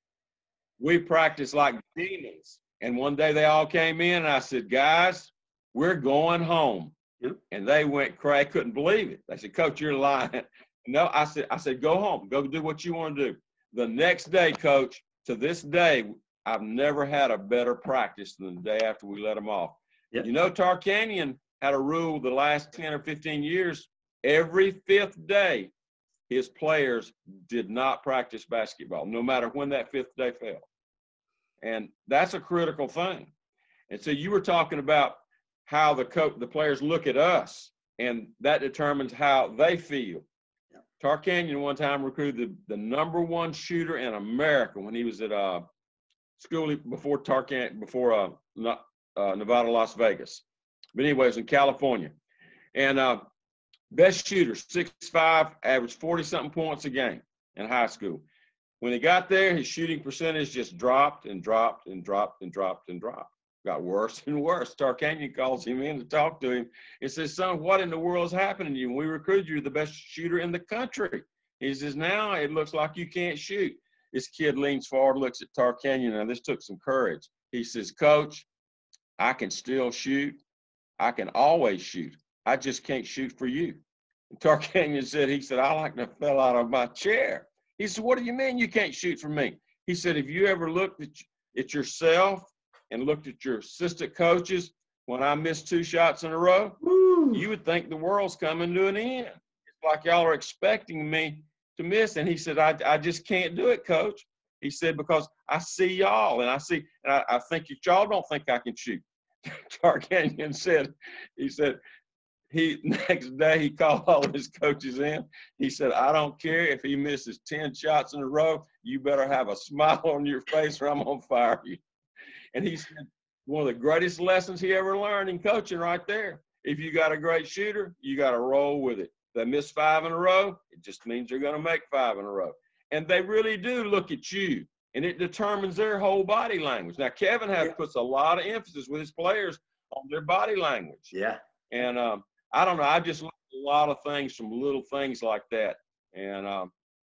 Speaker 3: we practiced like demons. And one day they all came in and I said, guys, we're going home. Yep. And they went crazy, couldn't believe it. They said, Coach, you're lying. No, I said, I said, go home, go do what you want to do. The next day, coach, to this day, I've never had a better practice than the day after we let them off. Yep. You know, Tarkanian had a rule the last 10 or 15 years. Every fifth day, his players did not practice basketball, no matter when that fifth day fell. And that's a critical thing. And so you were talking about how the coach, the players look at us, and that determines how they feel. Yeah. Tarkanian one time recruited the, the number one shooter in America when he was at uh, school before Tar Tarkan before uh, uh, Nevada, Las Vegas. But anyways, in California, and uh, Best shooter, six five, averaged 40 something points a game in high school. When he got there, his shooting percentage just dropped and dropped and dropped and dropped and dropped. Got worse and worse. Tarkanian calls him in to talk to him and says, Son, what in the world is happening to you? we recruited you the best shooter in the country. He says, Now it looks like you can't shoot. This kid leans forward, looks at Tar Tarkanian. Now, this took some courage. He says, Coach, I can still shoot. I can always shoot. I just can't shoot for you. And Tarkanian said, he said, I like to fell out of my chair. He said, what do you mean you can't shoot for me? He said, have you ever looked at, at yourself and looked at your assistant coaches when I missed two shots in a row? Woo. You would think the world's coming to an end. It's like y'all are expecting me to miss. And he said, I, I just can't do it, coach. He said, because I see y'all and I see, and I, I think y'all don't think I can shoot. Tarkanian said, he said, he next day he called all his coaches in. He said, I don't care if he misses 10 shots in a row, you better have a smile on your face or I'm gonna fire you. And he said one of the greatest lessons he ever learned in coaching right there. If you got a great shooter, you got to roll with it. They miss five in a row, it just means they're gonna make five in a row. And they really do look at you and it determines their whole body language. Now, Kevin has
Speaker 2: Yeah.
Speaker 3: puts a lot of emphasis with his players on their body language.
Speaker 2: Yeah.
Speaker 3: And um, I don't know, I just learned a lot of things from little things like that. And um,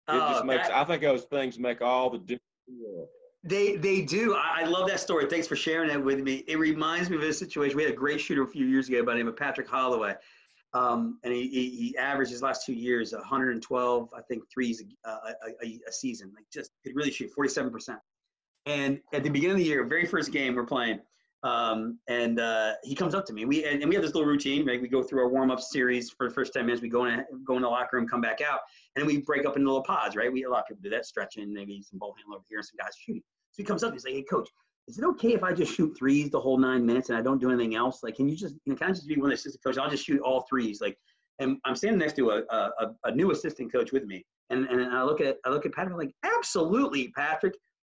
Speaker 3: it
Speaker 2: Oh,
Speaker 3: just makes,
Speaker 2: that-
Speaker 3: I think those things make all the difference. in.
Speaker 2: They they do. I, love that story. Thanks for sharing that with me. It reminds me of a situation. We had a great shooter a few years ago by the name of Patrick Holloway. Um, and he, he, he averaged his last two years 112, I think, threes a, a, a, a season. Like just could really shoot 47%. And at the beginning of the year, very first game we're playing, um, and uh, he comes up to me. We and, and we have this little routine. Right? We go through our warm up series for the first 10 minutes. We go in go in the locker room, come back out, and then we break up into little pods. Right? We a lot of people do that, stretching, maybe some ball handle over here, and some guys shooting. So he comes up. He's like, "Hey, coach, is it okay if I just shoot threes the whole nine minutes and I don't do anything else? Like, can you just, you know, can I just be one of the assistant coaches? I'll just shoot all threes. Like, and I'm standing next to a, a, a- a new assistant coach with me, and and I look at I look at Patrick. I'm like, absolutely, Patrick,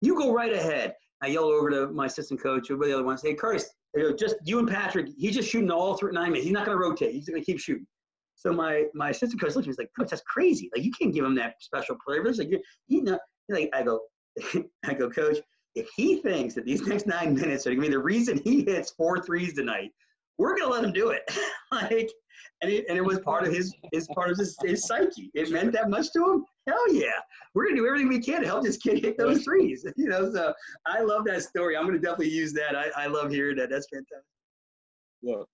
Speaker 2: you go right ahead. I yell over to my assistant coach, over the other ones, hey, Curtis, just you and Patrick. He's just shooting all through nine minutes. He's not going to rotate. He's going to keep shooting. So my my assistant coach looks at me. He's like, Coach, that's crazy. Like, you can't give him that special privilege. Like, you, you know, like I go, I go, Coach if he thinks that these next nine minutes are going to be the reason he hits four threes tonight, we're going to let him do it. like, and it, and it was part of his, his part of his, his psyche. It meant that much to him. Hell yeah. We're to do everything we can to help this kid hit those threes. You know, so I love that story. I'm to definitely use that. I, I love hearing that. That's fantastic.
Speaker 3: Look,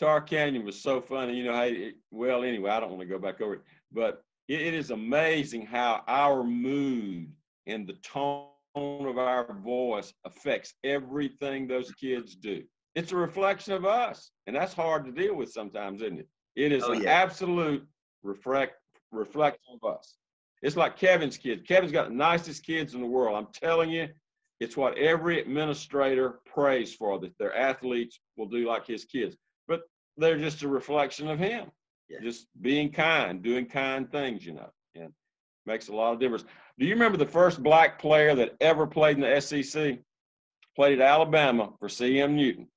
Speaker 3: Tarkanian was so funny. You know, it, well, anyway, I don't want to go back over it, but it, it is amazing how our mood and the tone of our voice affects everything those kids do. It's a reflection of us, and that's hard to deal with sometimes, isn't it? It is
Speaker 2: Oh,
Speaker 3: an
Speaker 2: yeah.
Speaker 3: absolute reflect reflection of us. It's like Kevin's kids. Kevin's got the nicest kids in the world. I'm telling you, it's what every administrator prays for that their athletes will do like his kids. But they're just a reflection of him.
Speaker 2: Yeah.
Speaker 3: Just being kind, doing kind things, you know, and makes a lot of difference. Do you remember the first black player that ever played in the SEC? Played at Alabama for CM Newton.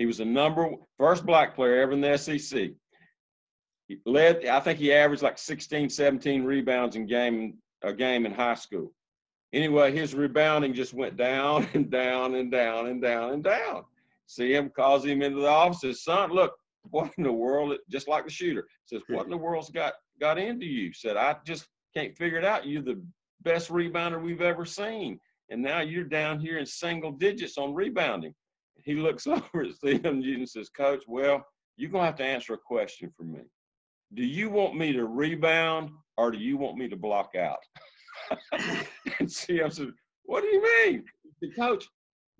Speaker 3: He was the number first black player ever in the SEC. He led, I think he averaged like 16, 17 rebounds in game a game in high school. Anyway, his rebounding just went down and down and down and down and down. CM calls him into the office. Says, "Son, look, what in the world?" Just like the shooter says, "What in the world's got got into you?" Said, "I just can't figure it out. You're the best rebounder we've ever seen, and now you're down here in single digits on rebounding." He looks over at CM and says, "Coach, well, you're gonna have to answer a question for me. Do you want me to rebound or do you want me to block out?" and CM said, What do you mean? The coach,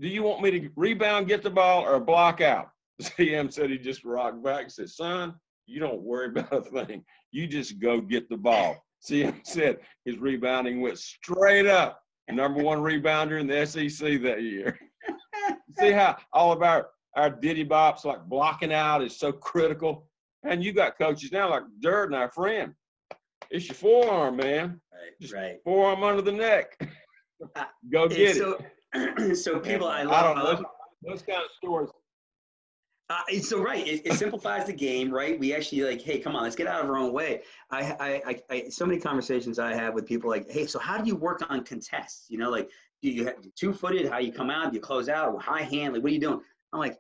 Speaker 3: do you want me to rebound, get the ball, or block out? CM said he just rocked back and said, Son, you don't worry about a thing. You just go get the ball. CM said his rebounding went straight up. Number one rebounder in the SEC that year. See how all of our, our ditty bops, like blocking out, is so critical. And you got coaches now like Durden, our friend. It's your forearm, man.
Speaker 2: Right.
Speaker 3: Just
Speaker 2: right.
Speaker 3: Forearm under the neck.
Speaker 2: Uh,
Speaker 3: Go get it.
Speaker 2: so, so people, I
Speaker 3: I don't
Speaker 2: I
Speaker 3: know.
Speaker 2: love
Speaker 3: Those, those kind of stories.
Speaker 2: Uh, it's so right. It, it simplifies the game, right? We actually like, hey, come on, let's get out of our own way. I, I, I, I, so many conversations I have with people like, hey, so how do you work on contests? You know, like, do you have two footed? How you come out? Do you close out? High hand? Like, what are you doing? I'm like,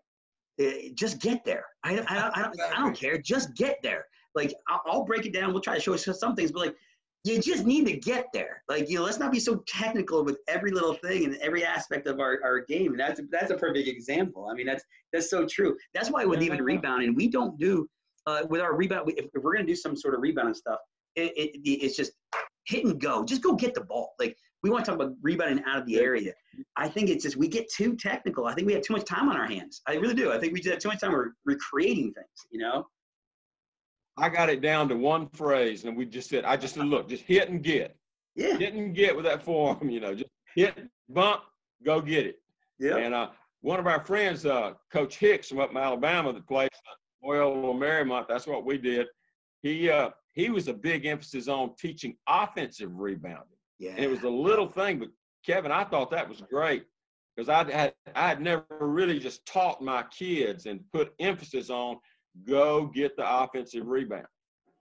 Speaker 2: eh, just get there. I, don't- I, don't- I, don't, I don't care. Just get there. Like, I'll, I'll break it down. We'll try to show some things, but like, you just need to get there. Like, you know, let's not be so technical with every little thing and every aspect of our, our game. And that's that's a perfect example. I mean, that's that's so true. That's why with even rebounding, we don't do uh, with our rebound. If, if we're gonna do some sort of rebounding stuff, it, it, it's just hit and go. Just go get the ball. Like we want to talk about rebounding out of the area. I think it's just we get too technical. I think we have too much time on our hands. I really do. I think we just have too much time. We're recreating things. You know.
Speaker 3: I got it down to one phrase, and we just said, I just said, look, just hit and get.
Speaker 2: Yeah.
Speaker 3: Hit and get with that forearm, you know, just hit, bump, go get it.
Speaker 2: Yeah.
Speaker 3: And uh, one of our friends, uh, Coach Hicks from up in Alabama, that plays at Loyola Marymount, that's what we did. He uh, he was a big emphasis on teaching offensive rebounding.
Speaker 2: Yeah.
Speaker 3: And it was a little thing, but Kevin, I thought that was great because I had I had never really just taught my kids and put emphasis on go get the offensive rebound.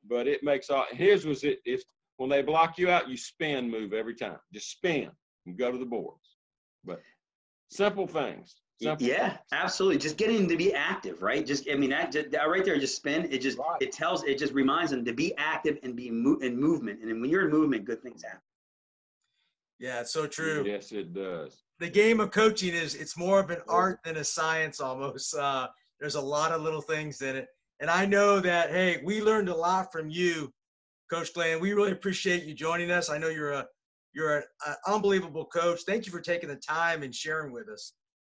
Speaker 3: But it makes all his was it if when they block you out, you spin move every time. Just spin. and go to the boards. But simple things. Simple
Speaker 2: yeah,
Speaker 3: things.
Speaker 2: absolutely. Just getting them to be active, right? Just I mean that, just, that right there, just spin. It just
Speaker 3: Right.
Speaker 2: it tells it just reminds them to be active and be mo- in movement. And then when you're in movement, good things happen.
Speaker 1: Yeah, it's so true.
Speaker 3: Yes, it does.
Speaker 1: the game of coaching is it's more of an art than a science almost. Uh, there's a lot of little things in it, and I know that hey, we learned a lot from you, Coach Glenn. We really appreciate you joining us. I know you're a you're an unbelievable coach. Thank you for taking the time and sharing with us.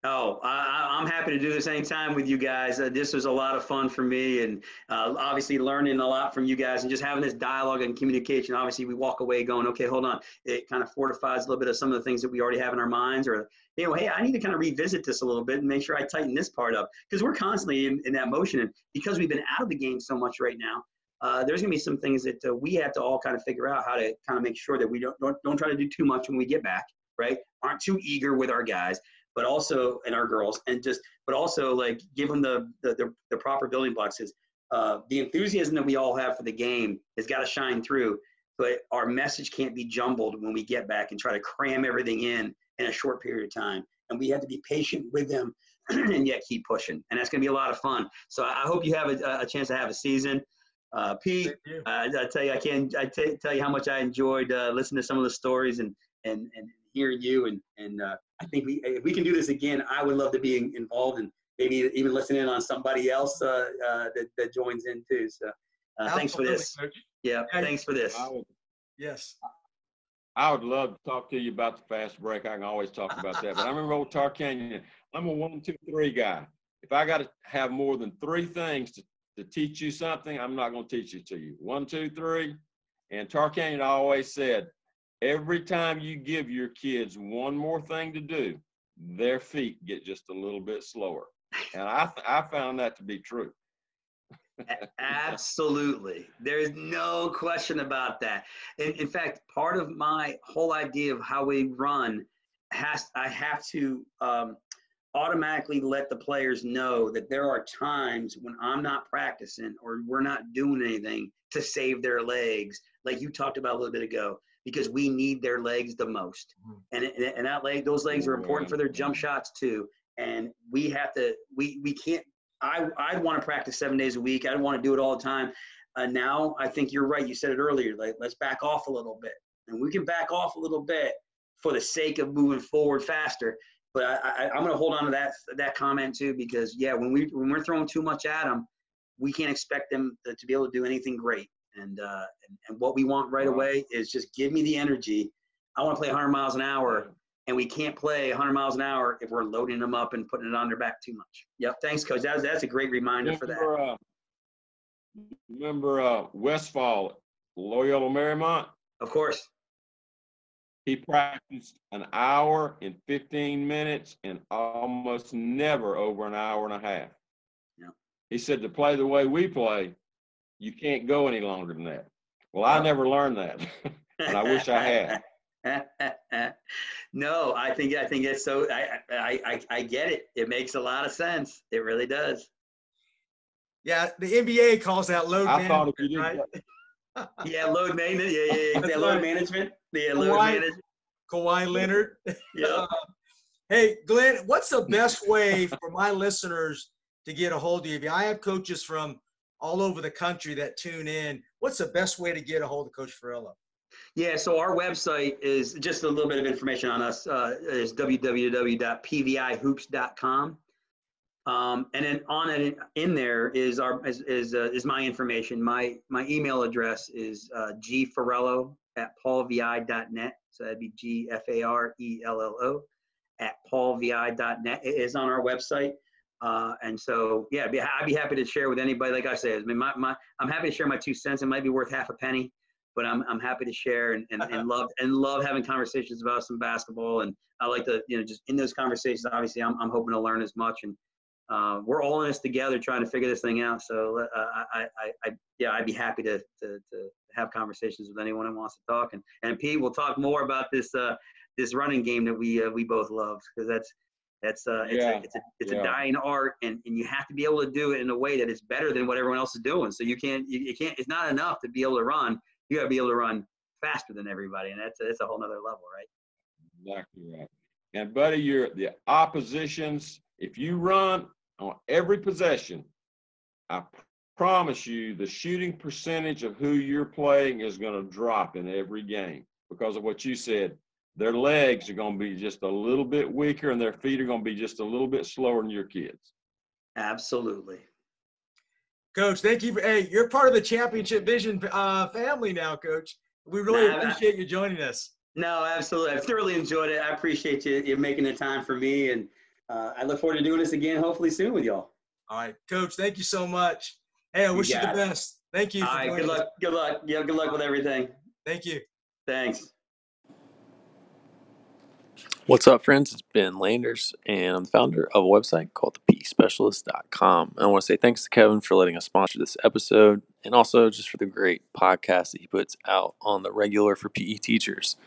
Speaker 2: Oh, I, I'm happy to do this anytime with you guys. Uh, this was a lot of fun for me, and uh, obviously learning a lot from you guys, and just having this dialogue and communication. Obviously, we walk away going, "Okay, hold on." It kind of fortifies a little bit of some of the things that we already have in our minds, or you know, hey, I need to kind of revisit this a little bit and make sure I tighten this part up because we're constantly in, in that motion, and because we've been out of the game so much right now. Uh, there's going to be some things that uh, we have to all kind of figure out how to kind of make sure that we don't, don't don't try to do too much when we get back, right? Aren't too eager with our guys, but also and our girls, and just but also like give them the the, the, the proper building blocks. Is uh, the enthusiasm that we all have for the game has got to shine through, but our message can't be jumbled when we get back and try to cram everything in in a short period of time. And we have to be patient with them and yet keep pushing. And that's going to be a lot of fun. So I I hope you have a, a chance to have a season. Uh, Pete, uh, I tell you, I can't. I t- tell you how much I enjoyed uh, listening to some of the stories and and and hearing you. And and uh, I think we if we can do this again, I would love to be in- involved and maybe even listen in on somebody else uh, uh, that that joins in too. So uh, thanks for this. Yeah,
Speaker 1: Yeah,
Speaker 2: thanks for this.
Speaker 3: I would,
Speaker 1: Yes.
Speaker 3: I would love to talk to you about the fast break. I can always talk about that. But I remember old Tarkanian. I'm a one, two, three guy. If I got to have more than three things to, to teach you something, I'm not going to teach it to you. One, two, three. And Tarkanian always said, every time you give your kids one more thing to do, their feet get just a little bit slower. And I, I found that to be true.
Speaker 2: Absolutely. There's no question about that. In, in fact, part of my whole idea of how we run has I have to um, automatically let the players know that there are times when I'm not practicing or we're not doing anything to save their legs, like you talked about a little bit ago, because we need their legs the most.
Speaker 1: Mhm.
Speaker 2: And, and, and that leg, those legs are important for their jump shots too. And we have to, we, we can't I I'd want to practice seven days a week. I'd want to do it all the time. Uh, now I think you're right. You said it earlier. Like let's back off a little bit, and we can back off a little bit for the sake of moving forward faster. But I, I, I'm going to hold on to that that comment too because yeah, when we when we're throwing too much at them, we can't expect them to, to be able to do anything great. And, uh, and and what we want right away is just give me the energy. I want to play 100 miles an hour and we can't play 100 miles an hour if we're loading them up and putting it on their back too much. Yep, thanks, coach. That's that's a great reminder for that.
Speaker 3: Remember, uh, remember uh, Westhead, Loyola Marymount?
Speaker 2: Of course.
Speaker 3: He practiced an hour and 15 minutes and almost never over an hour and a half.
Speaker 2: Yeah.
Speaker 3: He said to play the way we play, you can't go any longer than that. Well, I never learned that, and I wish I had.
Speaker 2: no, I think I think it's so. I, I I I get it. It makes a lot of sense. It really does.
Speaker 1: Yeah, the NBA calls that load
Speaker 3: I thought if
Speaker 1: management,
Speaker 3: you
Speaker 1: right?
Speaker 3: didn't,
Speaker 2: Yeah, load management. Yeah, yeah, yeah. Yeah load
Speaker 1: right.
Speaker 2: management. Yeah, load
Speaker 1: Kawhi-
Speaker 2: management.
Speaker 1: Kawhi Leonard.
Speaker 2: Yeah.
Speaker 1: Um, hey, Glenn, what's the best way for my listeners to get a hold of you? I have coaches from all over the country that tune in. What's the best way to get a hold of Coach Farello?
Speaker 2: Yeah, so our website is just a little bit of information on us uh, is www.pvihoops.com. Um, and then on it in there is our is is, uh, is my information. My my email address is uh, at paulvi.net. So that'd be G F A R E L L O at paulvi.net. It is on our website. Uh, and so, yeah, I'd be, I'd be happy to share with anybody. Like I said, I mean, my, my, I'm happy to share my two cents. It might be worth half a penny, but I'm, I'm happy to share and, and, and love and love having conversations about some basketball. And I like to, you know, just in those conversations, obviously, I'm, I'm hoping to learn as much. And uh, we're all in this together, trying to figure this thing out. So, uh, I, I, I, yeah, I'd be happy to, to, to have conversations with anyone who wants to talk. And, and Pete, we'll talk more about this, uh, this running game that we, uh, we both love because that's, that's uh, it's,
Speaker 3: Yeah,
Speaker 2: a, it's, a, it's
Speaker 3: yeah.
Speaker 2: a dying art, and, and you have to be able to do it in a way that is better than what everyone else is doing. So you can't, you, you can't. It's not enough to be able to run. You got to be able to run faster than everybody, and that's that's a whole nother level, right?
Speaker 3: Exactly right. And buddy, you're the oppositions. If you run on every possession, I promise you the shooting percentage of who you're playing is going to drop in every game because of what you said. Their legs are going to be just a little bit weaker and their feet are going to be just a little bit slower than your kids.
Speaker 2: Absolutely.
Speaker 1: Coach, thank you. For, hey, you're part of the Championship Vision uh, family now, Coach. We really
Speaker 2: Nah,
Speaker 1: appreciate you joining us.
Speaker 2: No, absolutely. I've thoroughly enjoyed it. I appreciate you, you making the time for me, and uh, I look forward to doing this again, hopefully soon with y'all.
Speaker 1: All right, Coach, thank you so much. Hey, I
Speaker 2: You
Speaker 1: wish you the
Speaker 2: it.
Speaker 1: best. Thank you.
Speaker 2: All
Speaker 1: for
Speaker 2: right, good
Speaker 1: us.
Speaker 2: luck. Good luck. Yeah, good luck with everything.
Speaker 1: Thank you.
Speaker 2: Thanks.
Speaker 6: What's up, friends? It's Ben Landers, and I'm the founder of a website called thepespecialist.com. And I want to say thanks to Kevin for letting us sponsor this episode, and also just for the great podcast that he puts out on the regular for PE teachers.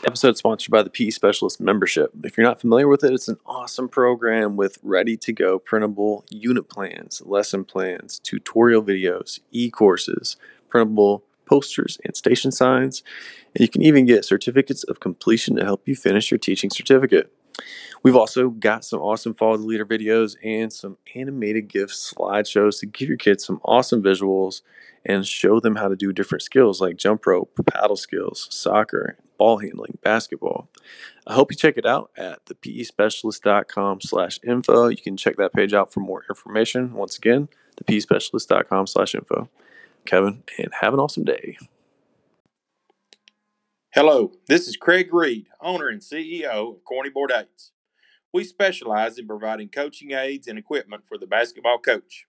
Speaker 6: The episode is sponsored by the PE Specialist membership. If you're not familiar with it, it's an awesome program with ready to go printable unit plans, lesson plans, tutorial videos, e courses, printable posters, and station signs. And you can even get certificates of completion to help you finish your teaching certificate. We've also got some awesome Follow the Leader videos and some animated GIF slideshows to give your kids some awesome visuals and show them how to do different skills like jump rope, paddle skills, soccer, ball handling, basketball. I hope you check it out at thepespecialist.com slash info. You can check that page out for more information. Once again, thepespecialist.com slash info. Kevin, and have an awesome day.
Speaker 7: Hello, this is Craig Reed, owner and CEO of Corny Board Aids. We specialize in providing coaching aids and equipment for the basketball coach.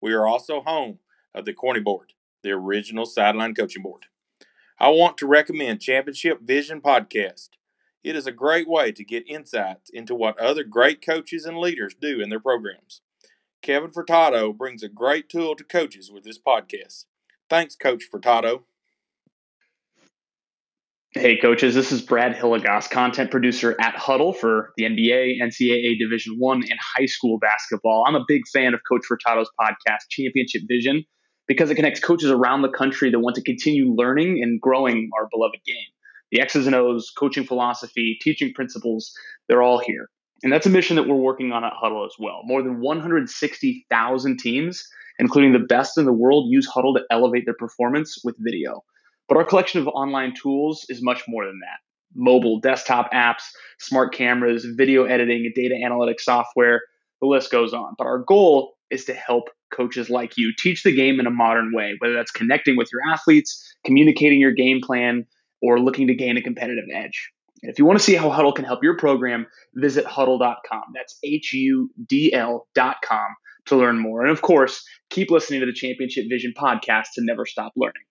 Speaker 7: We are also home of the Corny Board, the original sideline coaching board. I want to recommend Championship Vision Podcast. It is a great way to get insights into what other great coaches and leaders do in their programs. Kevin Furtado brings a great tool to coaches with this podcast. Thanks, Coach Furtado.
Speaker 8: Hey, coaches, this is Brad Hilligoss, content producer at Hudl for the NBA, NCAA Division One, and high school basketball. I'm a big fan of Coach Furtado's podcast, Championship Vision, because it connects coaches around the country that want to continue learning and growing our beloved game. The X's and O's, coaching philosophy, teaching principles, they're all here. And that's a mission that we're working on at Hudl as well. More than 160,000 teams, including the best in the world, use Hudl to elevate their performance with video. But our collection of online tools is much more than that. Mobile, desktop apps, smart cameras, video editing, data analytics software, the list goes on. But our goal is to help coaches like you teach the game in a modern way, whether that's connecting with your athletes, communicating your game plan, or looking to gain a competitive edge. And if you want to see how Hudl can help your program, visit hudl.com. That's H U D L.com to learn more. And of course, keep listening to the Championship Vision podcast to never stop learning.